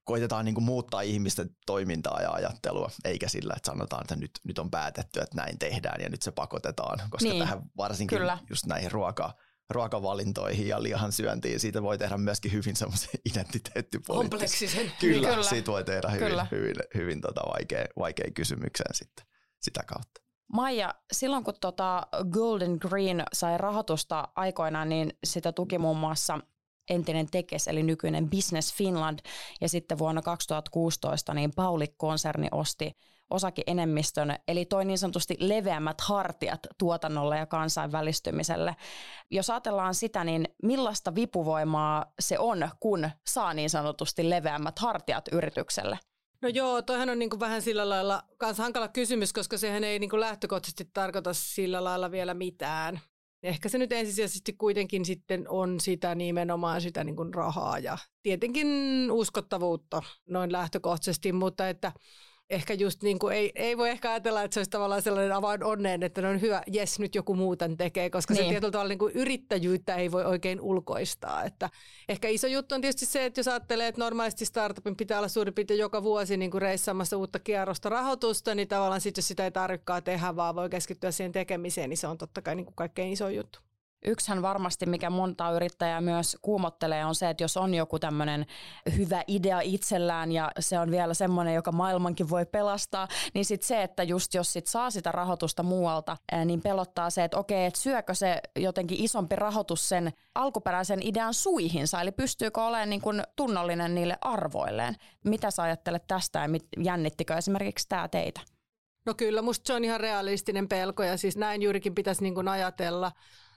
S2: koitetaan niin kuin muuttaa ihmisten toimintaa ja ajattelua, eikä sillä, että sanotaan, että nyt, nyt on päätetty, että näin tehdään ja nyt se pakotetaan, koska niin. tähän varsinkin Kyllä. just näihin ruoka, ruokavalintoihin ja lihan syöntiin, siitä voi tehdä myöskin hyvin semmoisen identiteettipoliittisen.
S3: Kompleksisen.
S2: Kyllä, Kyllä, siitä voi tehdä hyvin, Kyllä. hyvin, hyvin tota vaikea, vaikea kysymykseen sitten sitä kautta.
S1: Maija, silloin kun tota Golden Green sai rahoitusta aikoinaan, niin sitä tuki muun muassa entinen Tekes eli nykyinen Business Finland ja sitten vuonna 2016 niin Paulik-konserni osti osake-enemmistön, eli toi niin sanotusti leveämmät hartiat tuotannolle ja kansainvälistymiselle. Jos ajatellaan sitä, niin millaista vipuvoimaa se on, kun saa niin sanotusti leveämmät hartiat yritykselle?
S3: No joo, toihan on niin kuin vähän sillä lailla kans hankala kysymys, koska sehän ei niin kuin lähtökohtaisesti tarkoita sillä lailla vielä mitään. Ehkä se nyt ensisijaisesti kuitenkin sitten on sitä nimenomaan sitä niin kuin rahaa ja tietenkin uskottavuutta noin lähtökohtaisesti, mutta että ehkä just niin kuin ei, ei voi ehkä ajatella, että se olisi tavallaan sellainen avain onneen, että on hyvä, jes nyt joku muu tämän tekee, koska niin. se tietyllä tavalla niin kuin yrittäjyyttä ei voi oikein ulkoistaa. Että ehkä iso juttu on tietysti se, että jos ajattelee, että normaalisti startupin pitää olla suurin piirtein joka vuosi niin kuin reissaamassa uutta kierrosta rahoitusta, niin tavallaan sitten jos sitä ei tarvitsekaan tehdä, vaan voi keskittyä siihen tekemiseen, niin se on totta kai niin kuin kaikkein iso juttu.
S1: Yksihän varmasti, mikä monta yrittäjää myös kuumottelee, on se, että jos on joku tämmöinen hyvä idea itsellään ja se on vielä semmoinen, joka maailmankin voi pelastaa, niin sitten se, että just jos sit saa sitä rahoitusta muualta, niin pelottaa se, että okei, että syökö se jotenkin isompi rahoitus sen alkuperäisen idean suihinsa, eli pystyykö olemaan niin kuin tunnollinen niille arvoilleen. Mitä sä ajattelet tästä ja jännittikö esimerkiksi tämä teitä?
S3: No kyllä, musta se on ihan realistinen pelko ja siis näin juurikin pitäisi niin ajatella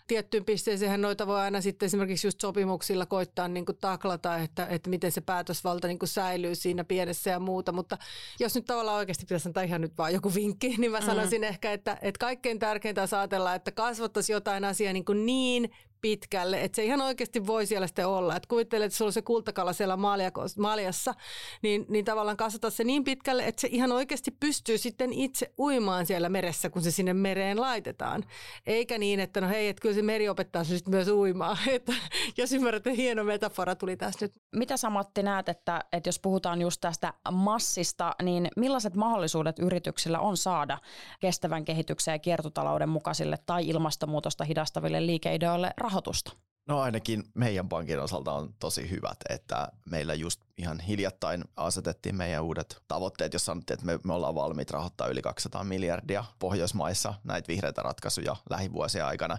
S3: tiettyyn pisteeseen noita voi aina sitten esimerkiksi just sopimuksilla koittaa niin kuin taklata, että, että miten se päätösvalta niin kuin säilyy siinä pienessä ja muuta, mutta jos nyt tavallaan oikeasti pitäisi antaa ihan nyt vaan joku vinkki, niin mä mm. sanoisin mm. ehkä, että, että kaikkein tärkeintä on ajatella, että kasvattaisi jotain asiaa niin, kuin niin pitkälle, että se ihan oikeasti voi siellä sitten olla. Että kuvittelet, että sulla on se kultakala siellä maaliassa, niin, niin tavallaan kasvata se niin pitkälle, että se ihan oikeasti pystyy sitten itse uimaan siellä meressä, kun se sinne mereen laitetaan. Eikä niin, että no hei, että kyllä se meri opettaa se sitten myös uimaan. Että, jos ymmärrät, että hieno metafora tuli tässä nyt.
S1: Mitä sä Matti näet, että, että jos puhutaan just tästä massista, niin millaiset mahdollisuudet yrityksillä on saada kestävän kehityksen ja kiertotalouden mukaisille tai ilmastonmuutosta hidastaville liikeideoille rahoitusta?
S2: No ainakin meidän pankin osalta on tosi hyvät, että meillä just ihan hiljattain asetettiin meidän uudet tavoitteet, jos sanottiin, että me, me ollaan valmiit rahoittaa yli 200 miljardia Pohjoismaissa näitä vihreitä ratkaisuja lähivuosien aikana.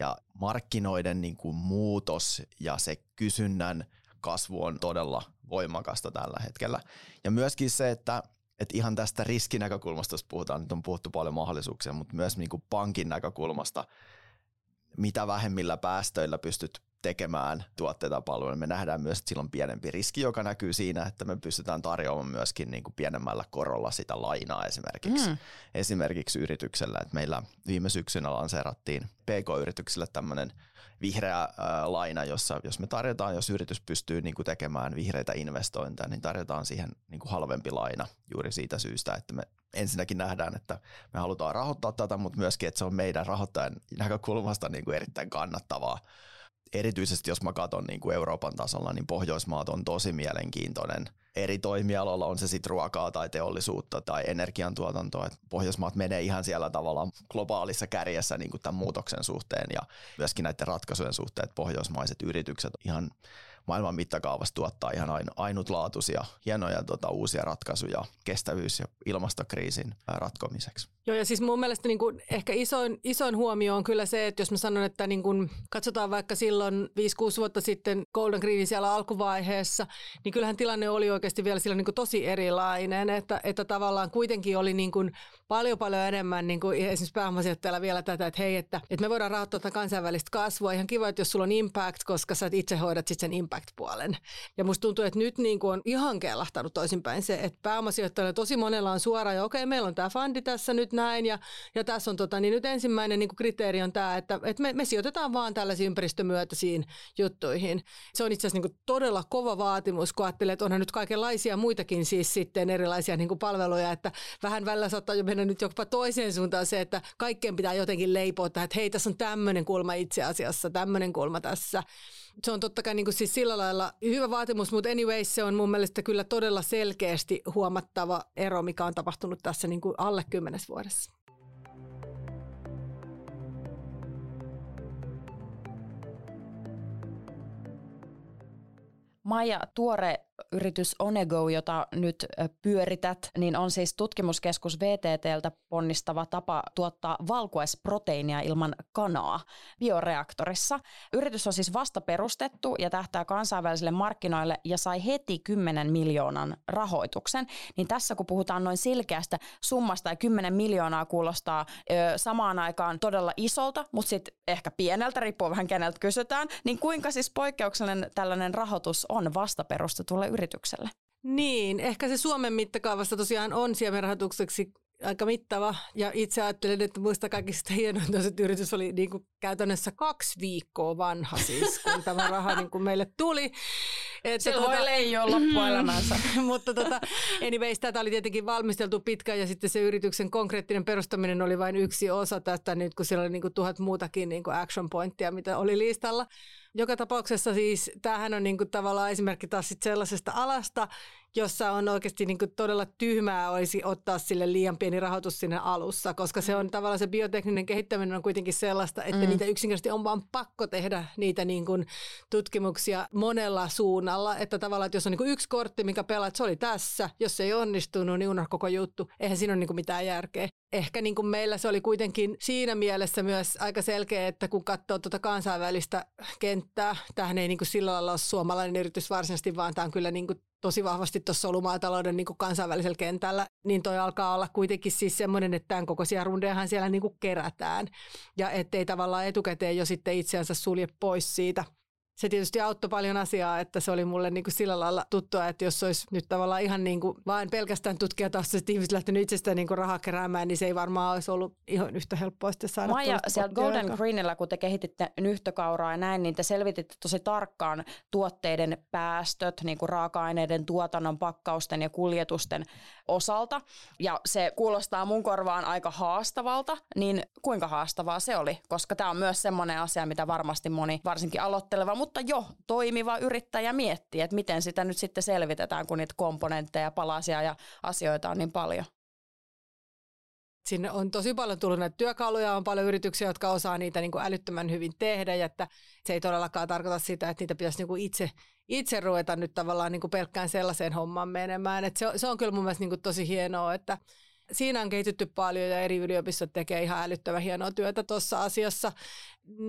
S2: Ja markkinoiden niin kuin muutos ja se kysynnän kasvu on todella voimakasta tällä hetkellä. Ja myöskin se, että että ihan tästä riskinäkökulmasta, jos puhutaan, nyt on puhuttu paljon mahdollisuuksia, mutta myös niin kuin pankin näkökulmasta – mitä vähemmillä päästöillä pystyt tekemään tuotteita palveluja. Me nähdään myös, että sillä on pienempi riski, joka näkyy siinä, että me pystytään tarjoamaan myöskin niin kuin pienemmällä korolla sitä lainaa esimerkiksi, mm. esimerkiksi yrityksellä. Että meillä viime syksynä lanseerattiin PK-yrityksille tämmöinen vihreä ää, laina, jossa jos me tarjotaan, jos yritys pystyy niin kuin tekemään vihreitä investointeja, niin tarjotaan siihen niin kuin halvempi laina juuri siitä syystä, että me ensinnäkin nähdään, että me halutaan rahoittaa tätä, mutta myöskin, että se on meidän rahoittajan näkökulmasta niin kuin erittäin kannattavaa. Erityisesti jos mä katson niin kuin Euroopan tasolla, niin Pohjoismaat on tosi mielenkiintoinen eri toimialoilla, on se sitten ruokaa tai teollisuutta tai energiantuotantoa. Et Pohjoismaat menee ihan siellä tavalla globaalissa kärjessä niin kuin tämän muutoksen suhteen ja myöskin näiden ratkaisujen suhteen, että pohjoismaiset yritykset ihan maailman mittakaavassa tuottaa ihan ainutlaatuisia, hienoja tota, uusia ratkaisuja kestävyys- ja ilmastokriisin ratkomiseksi.
S3: Joo, ja siis mun mielestä niin kuin ehkä isoin, isoin huomio on kyllä se, että jos mä sanon, että niin kuin katsotaan vaikka silloin 5-6 vuotta sitten Golden Greenin siellä alkuvaiheessa, niin kyllähän tilanne oli oikeasti vielä silloin niin kuin tosi erilainen, että, että tavallaan kuitenkin oli niin kuin paljon paljon enemmän niin kuin esimerkiksi pääomasijoittajalla vielä tätä, että hei, että, että me voidaan rahoittaa kansainvälistä kasvua. Ihan kiva, että jos sulla on impact, koska sä itse hoidat sitten sen impact-puolen. Ja musta tuntuu, että nyt niin kuin on ihan kellahtanut toisinpäin se, että pääomasijoittajalla tosi monella on suora ja okei, meillä on tämä fundi tässä nyt näin ja, ja tässä on tota, niin nyt ensimmäinen niin kriteeri on tämä, että, että me, me sijoitetaan vaan tällaisiin ympäristömyötäisiin juttuihin. Se on itse asiassa niin todella kova vaatimus, kun ajattelee, että onhan nyt kaikenlaisia muitakin siis sitten erilaisia niin palveluja, että vähän välillä saattaa jo mennä nyt jopa toiseen suuntaan se, että kaikkeen pitää jotenkin leipoa että hei, tässä on tämmöinen kulma itse asiassa, tämmöinen kulma tässä. Se on totta kai niin kuin siis sillä lailla hyvä vaatimus, mutta anyway se on mun mielestä kyllä todella selkeästi huomattava ero, mikä on tapahtunut tässä niin kuin alle kymmenes vuodessa.
S1: Maija, tuore yritys Onego, jota nyt pyörität, niin on siis tutkimuskeskus VTTltä ponnistava tapa tuottaa valkuaisproteiinia ilman kanaa bioreaktorissa. Yritys on siis vasta perustettu ja tähtää kansainvälisille markkinoille ja sai heti 10 miljoonan rahoituksen. Niin tässä kun puhutaan noin silkeästä summasta ja 10 miljoonaa kuulostaa ö, samaan aikaan todella isolta, mutta sitten ehkä pieneltä, riippuu vähän keneltä kysytään, niin kuinka siis poikkeuksellinen tällainen rahoitus on vasta perustetulle tuolle yritykselle.
S3: Niin, ehkä se Suomen mittakaavassa tosiaan on siemenrahoitukseksi aika mittava. Ja itse ajattelen, että muista kaikista hienointa, että yritys oli niin kuin käytännössä kaksi viikkoa vanha siis, kun tämä raha niin kuin meille tuli.
S1: Että se tuota, voi leijoa loppuelämänsä.
S3: mutta tota, anyways, tätä oli tietenkin valmisteltu pitkään ja sitten se yrityksen konkreettinen perustaminen oli vain yksi osa tästä nyt, kun siellä oli niin kuin tuhat muutakin niin kuin action pointtia, mitä oli listalla. Joka tapauksessa siis tämähän on niin kuin tavallaan esimerkki taas sit sellaisesta alasta, jossa on oikeasti niin kuin todella tyhmää olisi ottaa sille liian pieni rahoitus sinne alussa, koska se on tavallaan se biotekninen kehittäminen on kuitenkin sellaista, että mm. Niitä yksinkertaisesti on vaan pakko tehdä niitä niin kuin tutkimuksia monella suunnalla, että tavallaan, että jos on niin kuin yksi kortti, mikä pelaa, että se oli tässä, jos se ei onnistunut, niin unohda koko juttu, eihän siinä ole niin kuin mitään järkeä. Ehkä niin kuin meillä se oli kuitenkin siinä mielessä myös aika selkeä, että kun katsoo tuota kansainvälistä kenttää, tähän ei niin kuin sillä lailla ole suomalainen yritys varsinaisesti, vaan tämä on kyllä niin kuin tosi vahvasti tuossa solumaatalouden niin kansainvälisellä kentällä, niin toi alkaa olla kuitenkin siis semmoinen, että tämän kokoisia rundejahan siellä niin kerätään. Ja ettei tavallaan etukäteen jo sitten itseänsä sulje pois siitä se tietysti auttoi paljon asiaa, että se oli mulle niin kuin sillä lailla tuttua, että jos olisi nyt tavallaan ihan niin kuin vain pelkästään tutkijataustaiset ihmiset lähtenyt itsestään niin kuin rahaa keräämään, niin se ei varmaan olisi ollut ihan yhtä helppoa sitten saada.
S1: Maija, sieltä Golden. Greenillä, kun te kehititte nyhtökauraa ja näin, niin te selvititte tosi tarkkaan tuotteiden päästöt, niin kuin raaka-aineiden tuotannon, pakkausten ja kuljetusten osalta. Ja se kuulostaa mun korvaan aika haastavalta, niin kuinka haastavaa se oli? Koska tämä on myös semmoinen asia, mitä varmasti moni, varsinkin aloitteleva, mutta jo toimiva yrittäjä miettii, että miten sitä nyt sitten selvitetään, kun niitä komponentteja, palasia ja asioita on niin paljon.
S3: Sinne on tosi paljon tullut näitä työkaluja, on paljon yrityksiä, jotka osaa niitä niin kuin älyttömän hyvin tehdä, ja että se ei todellakaan tarkoita sitä, että niitä pitäisi niin kuin itse, itse ruveta nyt tavallaan niin kuin pelkkään sellaiseen hommaan menemään. Se, se on kyllä mun mielestä niin kuin tosi hienoa, että siinä on kehitytty paljon ja eri yliopistot tekee ihan älyttömän hienoa työtä tuossa asiassa. Mm,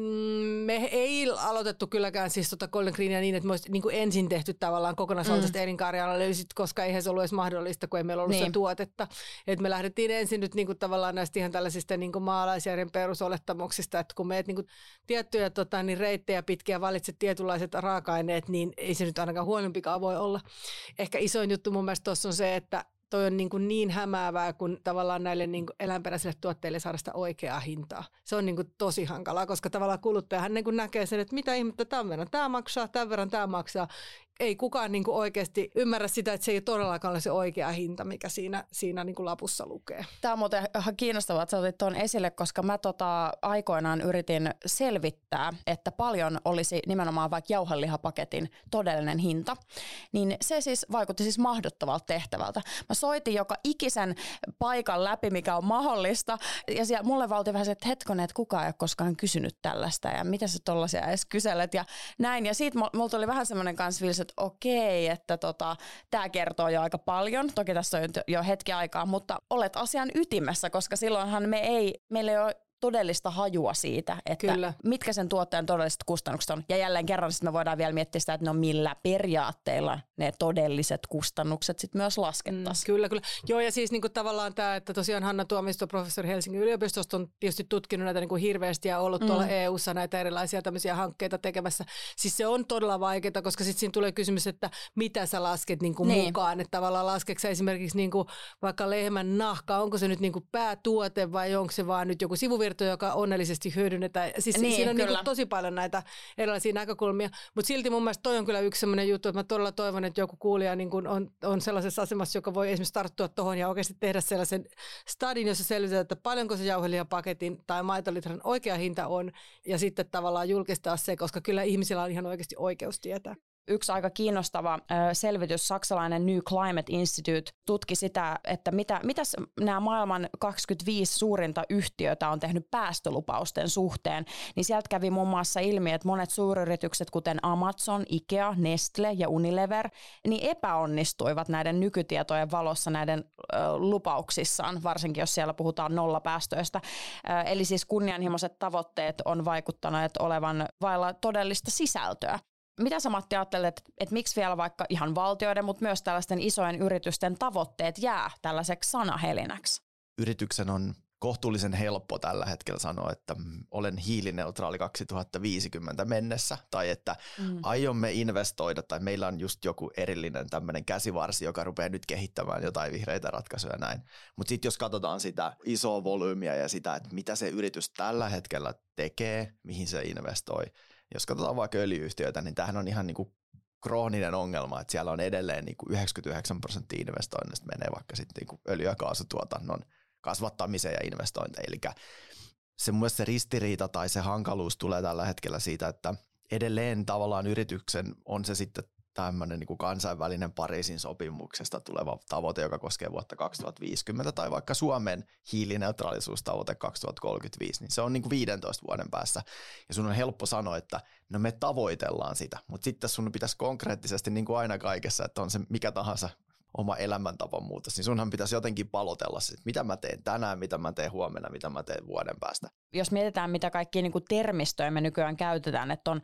S3: me ei aloitettu kylläkään siis tota Golden Greenia niin, että me olisi niin kuin ensin tehty tavallaan kokonaisvaltaisesti mm. elinkaarianalyysit, koska eihän se ollut edes mahdollista, kun ei meillä ollut niin. sitä tuotetta. Et me lähdettiin ensin nyt niin kuin tavallaan näistä ihan tällaisista niin kuin maalaisjärjen perusolettamuksista, että kun meet niin kuin tiettyjä tota, niin reittejä pitkiä valitset tietynlaiset raaka-aineet, niin ei se nyt ainakaan huonompikaan voi olla. Ehkä isoin juttu mun mielestä tuossa on se, että toi on niin, kuin niin hämäävää, kun tavallaan näille niin kuin eläinperäisille tuotteille saada sitä oikeaa hintaa. Se on niin kuin tosi hankalaa, koska tavallaan kuluttajahan niin kuin näkee sen, että mitä ihmettä tämän verran tämä maksaa, tämän verran tämä maksaa ei kukaan niin kuin oikeasti ymmärrä sitä, että se ei todellakaan ole se oikea hinta, mikä siinä, siinä niin kuin lapussa lukee.
S1: Tämä on muuten ihan kiinnostavaa, että sä otit tuon esille, koska mä tota, aikoinaan yritin selvittää, että paljon olisi nimenomaan vaikka jauhelihapaketin todellinen hinta. Niin se siis vaikutti siis mahdottomalta tehtävältä. Mä soitin joka ikisen paikan läpi, mikä on mahdollista. Ja siellä mulle valti vähän se, että hetkonen, että kukaan ei ole koskaan kysynyt tällaista ja mitä sä tollaisia edes kyselet ja näin. Ja siitä mulla tuli vähän semmoinen kanssa että okei, että tota, tämä kertoo jo aika paljon. Toki tässä on jo hetki aikaa, mutta olet asian ytimessä, koska silloinhan me ei, meillä ei ole todellista hajua siitä, että Kyllä. mitkä sen tuottajan todelliset kustannukset on. Ja jälleen kerran sitten me voidaan vielä miettiä sitä, että no millä periaatteilla ne todelliset kustannukset sitten myös laskettaisiin.
S3: Mm, kyllä, kyllä. Joo, ja siis niinku tavallaan tämä, että tosiaan Hanna Tuomisto, professori Helsingin yliopistosta, on tietysti tutkinut näitä niinku hirveästi ja ollut mm. tuolla EU-ssa näitä erilaisia tämmöisiä hankkeita tekemässä. Siis se on todella vaikeaa, koska sitten siinä tulee kysymys, että mitä sä lasket niinku niin. mukaan. Että tavallaan laskeeko esimerkiksi niinku vaikka lehmän nahka, onko se nyt niinku päätuote vai onko se vaan nyt joku sivuvirta kierto, joka onnellisesti hyödynnetään. Siis niin, siinä on niin kuin tosi paljon näitä erilaisia näkökulmia, mutta silti mun mielestä toi on kyllä yksi sellainen juttu, että mä todella toivon, että joku kuulija niin kuin on, on sellaisessa asemassa, joka voi esimerkiksi tarttua tuohon ja oikeasti tehdä sellaisen stadin, jossa selvitetään, että paljonko se jauhelihapaketin tai maitolitran oikea hinta on ja sitten tavallaan julkistaa se, koska kyllä ihmisillä on ihan oikeasti oikeus tietää
S1: yksi aika kiinnostava selvitys, saksalainen New Climate Institute tutki sitä, että mitä, mitäs nämä maailman 25 suurinta yhtiötä on tehnyt päästölupausten suhteen, niin sieltä kävi muun muassa ilmi, että monet suuryritykset, kuten Amazon, Ikea, Nestle ja Unilever, niin epäonnistuivat näiden nykytietojen valossa näiden lupauksissaan, varsinkin jos siellä puhutaan nollapäästöistä. Eli siis kunnianhimoiset tavoitteet on vaikuttaneet olevan vailla todellista sisältöä. Mitä sä Matti ajattelet, että, että miksi vielä vaikka ihan valtioiden, mutta myös tällaisten isojen yritysten tavoitteet jää tällaiseksi sanahelinäksi?
S2: Yrityksen on kohtuullisen helppo tällä hetkellä sanoa, että olen hiilineutraali 2050 mennessä, tai että mm. aiomme investoida, tai meillä on just joku erillinen tämmöinen käsivarsi, joka rupeaa nyt kehittämään jotain vihreitä ratkaisuja näin. Mutta sitten jos katsotaan sitä isoa volyymiä ja sitä, että mitä se yritys tällä hetkellä tekee, mihin se investoi, jos katsotaan vaikka öljyyhtiöitä, niin tämähän on ihan niin kuin krooninen ongelma, että siellä on edelleen niin kuin 99 prosenttia investoinnista menee vaikka sitten niin kuin öljy- ja kaasutuotannon kasvattamiseen ja investointeihin. Eli se mun se ristiriita tai se hankaluus tulee tällä hetkellä siitä, että edelleen tavallaan yrityksen on se sitten tämmöinen niin kuin kansainvälinen Pariisin sopimuksesta tuleva tavoite, joka koskee vuotta 2050, tai vaikka Suomen hiilineutraalisuustavoite 2035, niin se on niin kuin 15 vuoden päässä. Ja sun on helppo sanoa, että no me tavoitellaan sitä, mutta sitten sun pitäisi konkreettisesti, niin kuin aina kaikessa, että on se mikä tahansa oma elämäntapan muutos, niin sunhan pitäisi jotenkin palotella että mitä mä teen tänään, mitä mä teen huomenna, mitä mä teen vuoden päästä.
S1: Jos mietitään, mitä kaikki niin kuin termistöjä me nykyään käytetään, että on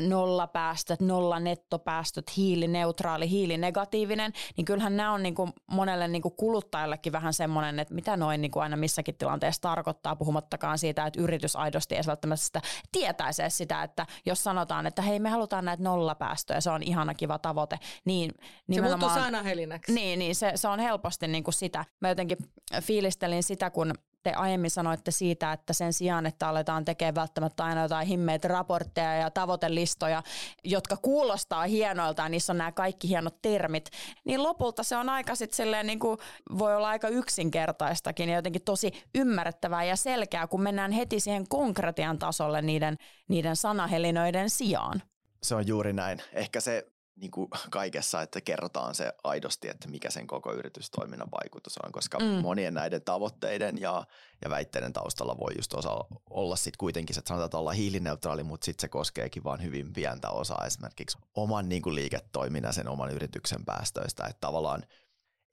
S1: nollapäästöt, nolla nettopäästöt, hiilineutraali, hiilinegatiivinen, niin kyllähän nämä on niin kuin monelle niin kuin kuluttajallekin vähän semmoinen, että mitä noin niin kuin aina missäkin tilanteessa tarkoittaa, puhumattakaan siitä, että yritys aidosti ei välttämättä sitä tietäisi sitä, että jos sanotaan, että hei me halutaan näitä nollapäästöjä, se on ihana kiva tavoite, niin
S3: nimenomaan... Se muuttuu sanahelinäksi.
S1: Niin, niin se, se on helposti niin kuin sitä. Mä jotenkin fiilistelin sitä, kun te aiemmin sanoitte siitä, että sen sijaan, että aletaan tekemään välttämättä aina jotain himmeitä raportteja ja tavoitelistoja, jotka kuulostaa hienoilta ja niissä on nämä kaikki hienot termit, niin lopulta se on aika sitten silleen niin kuin voi olla aika yksinkertaistakin ja jotenkin tosi ymmärrettävää ja selkeää, kun mennään heti siihen konkretian tasolle niiden, niiden sanahelinoiden sijaan.
S2: Se on juuri näin. Ehkä se niin kuin kaikessa, että kerrotaan se aidosti, että mikä sen koko yritystoiminnan vaikutus on, koska mm. monien näiden tavoitteiden ja, ja väitteiden taustalla voi just osa olla sitten kuitenkin, että sanotaan, että ollaan hiilineutraali, mutta sitten se koskeekin vain hyvin pientä osaa esimerkiksi oman niin kuin liiketoiminnan, sen oman yrityksen päästöistä, että tavallaan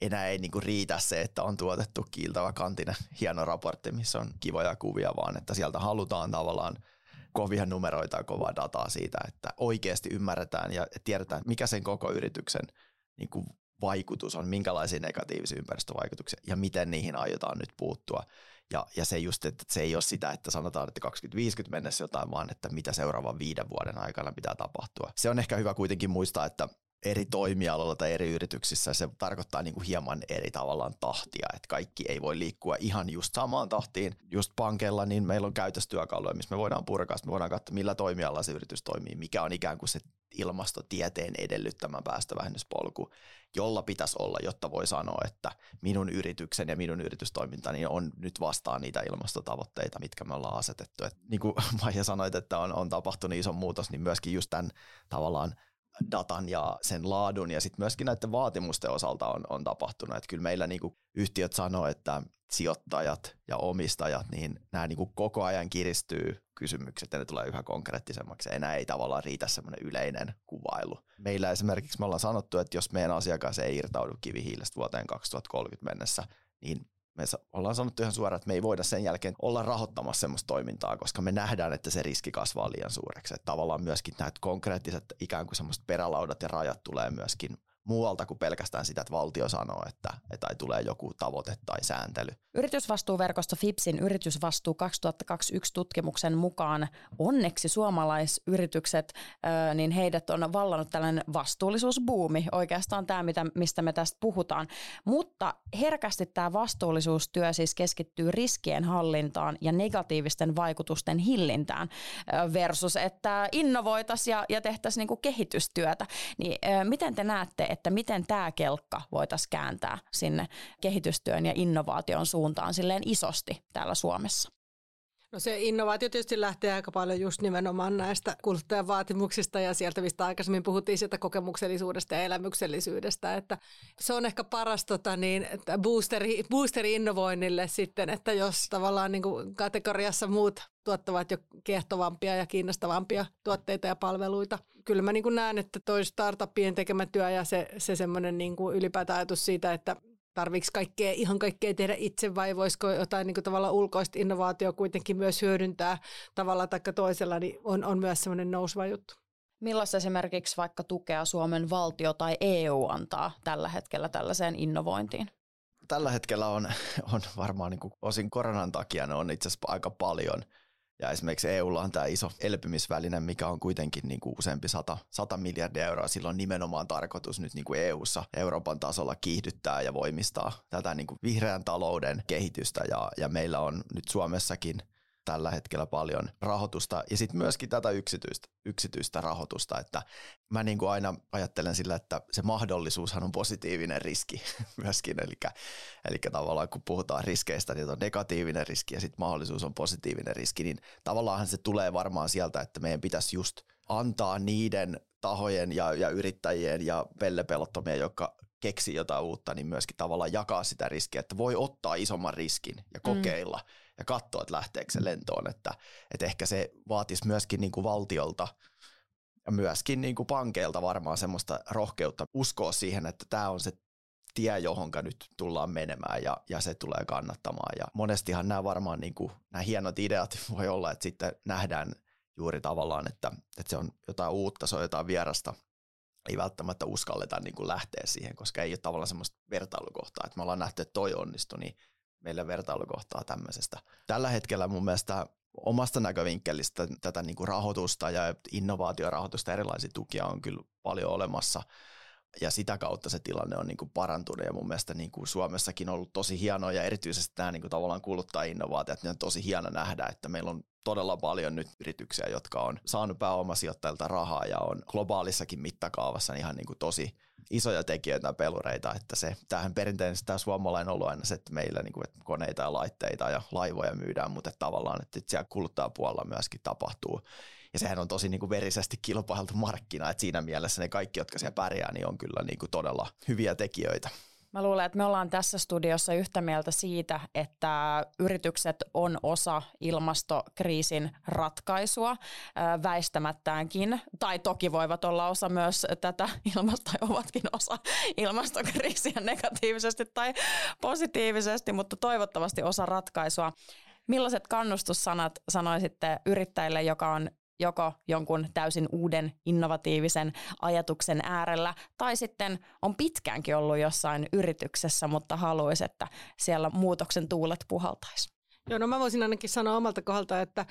S2: enää ei niinku riitä se, että on tuotettu kiiltävä kantinen hieno raportti, missä on kivoja kuvia, vaan että sieltä halutaan tavallaan – kovia numeroita ja kovaa dataa siitä, että oikeasti ymmärretään ja tiedetään, mikä sen koko yrityksen niin kuin vaikutus on, minkälaisia negatiivisia ympäristövaikutuksia ja miten niihin aiotaan nyt puuttua. Ja, ja se just, että se ei ole sitä, että sanotaan, että 2050 mennessä jotain, vaan että mitä seuraavan viiden vuoden aikana pitää tapahtua. Se on ehkä hyvä kuitenkin muistaa, että eri toimialoilla tai eri yrityksissä se tarkoittaa niin kuin hieman eri tavallaan tahtia, että kaikki ei voi liikkua ihan just samaan tahtiin. Just pankeilla niin meillä on käytöstyökaluja, missä me voidaan purkaa, me voidaan katsoa millä toimialalla se yritys toimii, mikä on ikään kuin se ilmastotieteen edellyttämä päästövähennyspolku, jolla pitäisi olla, jotta voi sanoa, että minun yrityksen ja minun yritystoimintani on nyt vastaan niitä ilmastotavoitteita, mitkä me ollaan asetettu. Et niin kuin Maija sanoit, että on, on tapahtunut iso muutos, niin myöskin just tämän tavallaan datan ja sen laadun ja sitten myöskin näiden vaatimusten osalta on, on tapahtunut. Että kyllä meillä niinku yhtiöt sanoo, että sijoittajat ja omistajat, niin nämä niinku koko ajan kiristyy kysymykset ja ne tulee yhä konkreettisemmaksi. Enää ei tavallaan riitä semmoinen yleinen kuvailu. Meillä esimerkiksi me ollaan sanottu, että jos meidän asiakas ei irtaudu kivihiilestä vuoteen 2030 mennessä, niin me ollaan sanottu ihan suoraan, että me ei voida sen jälkeen olla rahoittamassa semmoista toimintaa, koska me nähdään, että se riski kasvaa liian suureksi. Että tavallaan myöskin näitä konkreettiset ikään kuin semmoista perälaudat ja rajat tulee myöskin muualta kuin pelkästään sitä, että valtio sanoo, että, että tulee joku tavoite tai sääntely.
S1: Yritysvastuuverkosto FIPSin yritysvastuu 2021 tutkimuksen mukaan onneksi suomalaisyritykset, niin heidät on vallannut tällainen vastuullisuusbuumi. Oikeastaan tämä, mistä me tästä puhutaan. Mutta herkästi tämä vastuullisuustyö siis keskittyy riskien hallintaan ja negatiivisten vaikutusten hillintään versus, että innovoitaisiin ja, ja tehtäisiin niinku kehitystyötä. Niin, miten te näette, että miten tämä kelkka voitaisiin kääntää sinne kehitystyön ja innovaation suuntaan silleen isosti täällä Suomessa?
S3: No se innovaatio tietysti lähtee aika paljon just nimenomaan näistä kuluttajan vaatimuksista ja sieltä, mistä aikaisemmin puhuttiin sieltä kokemuksellisuudesta ja elämyksellisyydestä, että se on ehkä paras tota, niin, boosteri, boosteri innovoinnille sitten, että jos tavallaan niin kuin kategoriassa muut tuottavat jo kiehtovampia ja kiinnostavampia tuotteita ja palveluita. Kyllä mä niin kuin näen, että toi startupien tekemä työ ja se, se semmoinen niin kuin ylipäätään ajatus siitä, että tarviiko kaikkea, ihan kaikkea tehdä itse vai voisiko jotain niin kuin tavalla ulkoista innovaatio kuitenkin myös hyödyntää tavalla tai toisella, niin on, on myös semmoinen nouseva juttu.
S1: Millaista esimerkiksi vaikka tukea Suomen valtio tai EU antaa tällä hetkellä tällaiseen innovointiin?
S2: Tällä hetkellä on, on varmaan niin kuin osin koronan takia ne on itse asiassa aika paljon – ja esimerkiksi EUlla on tämä iso elpymisväline, mikä on kuitenkin niin kuin useampi sata, sata miljardia euroa. Sillä on nimenomaan tarkoitus nyt niin kuin EUssa Euroopan tasolla kiihdyttää ja voimistaa tätä niin kuin vihreän talouden kehitystä. Ja, ja meillä on nyt Suomessakin – tällä hetkellä paljon rahoitusta. Ja sitten myöskin tätä yksityistä, yksityistä rahoitusta, että mä niin kuin aina ajattelen sillä, että se mahdollisuushan on positiivinen riski myöskin, eli, eli tavallaan kun puhutaan riskeistä, niin on negatiivinen riski ja sitten mahdollisuus on positiivinen riski, niin tavallaan se tulee varmaan sieltä, että meidän pitäisi just antaa niiden tahojen ja, ja yrittäjien ja pellepelottomien, jotka keksi jotain uutta, niin myöskin tavallaan jakaa sitä riskiä, että voi ottaa isomman riskin ja kokeilla. Mm ja katsoa, että lähteekö se lentoon. Että, että ehkä se vaatisi myöskin niin kuin valtiolta ja myöskin niin kuin pankeilta varmaan semmoista rohkeutta uskoa siihen, että tämä on se tie, johonka nyt tullaan menemään ja, ja se tulee kannattamaan. Ja monestihan nämä varmaan niin kuin, nämä hienot ideat voi olla, että sitten nähdään juuri tavallaan, että, että se on jotain uutta, se on jotain vierasta. Ei välttämättä uskalleta niin kuin lähteä siihen, koska ei ole tavallaan semmoista vertailukohtaa, että me ollaan nähty, että toi onnistui, niin meille vertailukohtaa tämmöisestä. Tällä hetkellä mun mielestä omasta näkövinkkelistä tätä niin kuin rahoitusta ja innovaatiorahoitusta, erilaisia tukia on kyllä paljon olemassa ja sitä kautta se tilanne on niin kuin parantunut ja mun mielestä niin kuin Suomessakin on ollut tosi hienoa ja erityisesti nämä niin kuin tavallaan kuluttaa-innovaatiot, niin on tosi hieno nähdä, että meillä on todella paljon nyt yrityksiä, jotka on saanut pääomasijoittajilta rahaa ja on globaalissakin mittakaavassa ihan niin kuin tosi isoja tekijöitä pelureita, että se, tämähän perinteisesti tämä suomalainen on ollut aina se, että meillä niin kuin, että koneita ja laitteita ja laivoja myydään, mutta että tavallaan, että siellä kuluttajapuolella myöskin tapahtuu. Ja sehän on tosi niin kuin verisesti kilpailtu markkina, että siinä mielessä ne kaikki, jotka siellä pärjää, niin on kyllä niin kuin todella hyviä tekijöitä.
S1: Mä luulen, että me ollaan tässä studiossa yhtä mieltä siitä, että yritykset on osa ilmastokriisin ratkaisua väistämättäänkin, tai toki voivat olla osa myös tätä ilmasta, tai ovatkin osa ilmastokriisiä negatiivisesti tai positiivisesti, mutta toivottavasti osa ratkaisua. Millaiset kannustussanat sanoisitte yrittäjille, joka on joko jonkun täysin uuden innovatiivisen ajatuksen äärellä tai sitten on pitkäänkin ollut jossain yrityksessä, mutta haluaisi, että siellä muutoksen tuulet puhaltaisi.
S3: Joo, no mä voisin ainakin sanoa omalta kohdalta, että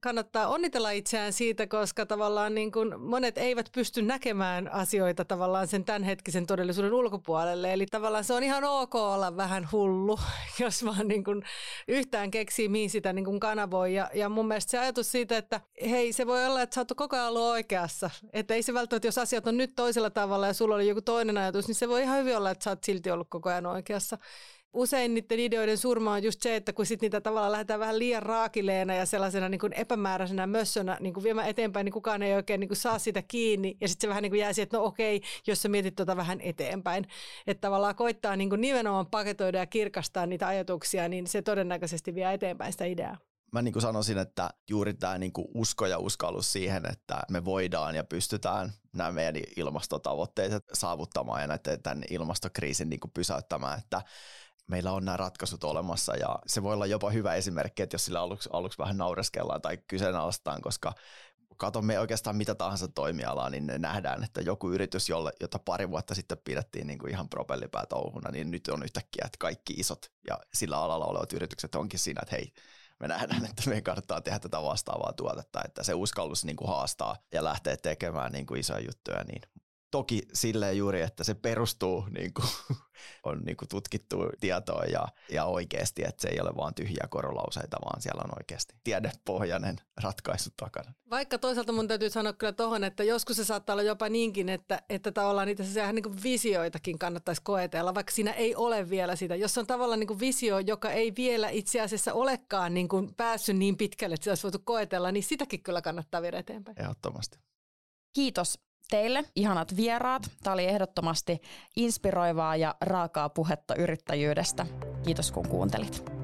S3: kannattaa onnitella itseään siitä, koska tavallaan niin kuin monet eivät pysty näkemään asioita tavallaan sen tämänhetkisen todellisuuden ulkopuolelle. Eli tavallaan se on ihan ok olla vähän hullu, jos vaan niin kuin yhtään keksii, mihin sitä niin kuin kanavoi. Ja, ja mun mielestä se ajatus siitä, että hei, se voi olla, että sä oot koko ajan ollut oikeassa. Että ei se välttämättä, jos asiat on nyt toisella tavalla ja sulla oli joku toinen ajatus, niin se voi ihan hyvin olla, että sä oot silti ollut koko ajan oikeassa usein niiden ideoiden surma on just se, että kun sit niitä tavallaan lähdetään vähän liian raakileena ja sellaisena niin kuin epämääräisenä mössönä niin kuin viemään eteenpäin, niin kukaan ei oikein niin kuin saa sitä kiinni. Ja sitten se vähän niin kuin jää siihen, että no okei, jos sä mietit tuota vähän eteenpäin. Että tavallaan koittaa niin kuin nimenomaan paketoida ja kirkastaa niitä ajatuksia, niin se todennäköisesti vie eteenpäin sitä ideaa
S2: mä niin kuin sanoisin, että juuri tämä niin kuin usko ja uskallus siihen, että me voidaan ja pystytään nämä meidän ilmastotavoitteet saavuttamaan ja näiden, tämän ilmastokriisin niin kuin pysäyttämään, että meillä on nämä ratkaisut olemassa ja se voi olla jopa hyvä esimerkki, että jos sillä aluksi, aluksi vähän naureskellaan tai kyseenalaistaan, koska katsomme oikeastaan mitä tahansa toimialaa, niin nähdään, että joku yritys, jolle, jota pari vuotta sitten pidettiin niin kuin ihan propellipää touhuna, niin nyt on yhtäkkiä, että kaikki isot ja sillä alalla olevat yritykset onkin siinä, että hei, me nähdään, että meidän kannattaa tehdä tätä vastaavaa tuotetta, että se uskallus niin kuin haastaa ja lähteä tekemään niin kuin isoja juttuja, niin Toki silleen juuri, että se perustuu niin kuin, on niin kuin tutkittu tietoa ja, ja oikeasti, että se ei ole vain tyhjiä korolauseita, vaan siellä on oikeasti tiedepohjainen ratkaisu takana.
S3: Vaikka toisaalta mun täytyy sanoa kyllä tuohon, että joskus se saattaa olla jopa niinkin, että, että tavallaan niitä sehän niin visioitakin kannattaisi koetella, vaikka siinä ei ole vielä sitä. Jos on tavallaan niin kuin visio, joka ei vielä itse asiassa olekaan niin kuin päässyt niin pitkälle, että se olisi voitu koetella, niin sitäkin kyllä kannattaa viedä eteenpäin.
S2: Ehdottomasti.
S1: Kiitos teille, ihanat vieraat. Tämä oli ehdottomasti inspiroivaa ja raakaa puhetta yrittäjyydestä. Kiitos kun kuuntelit.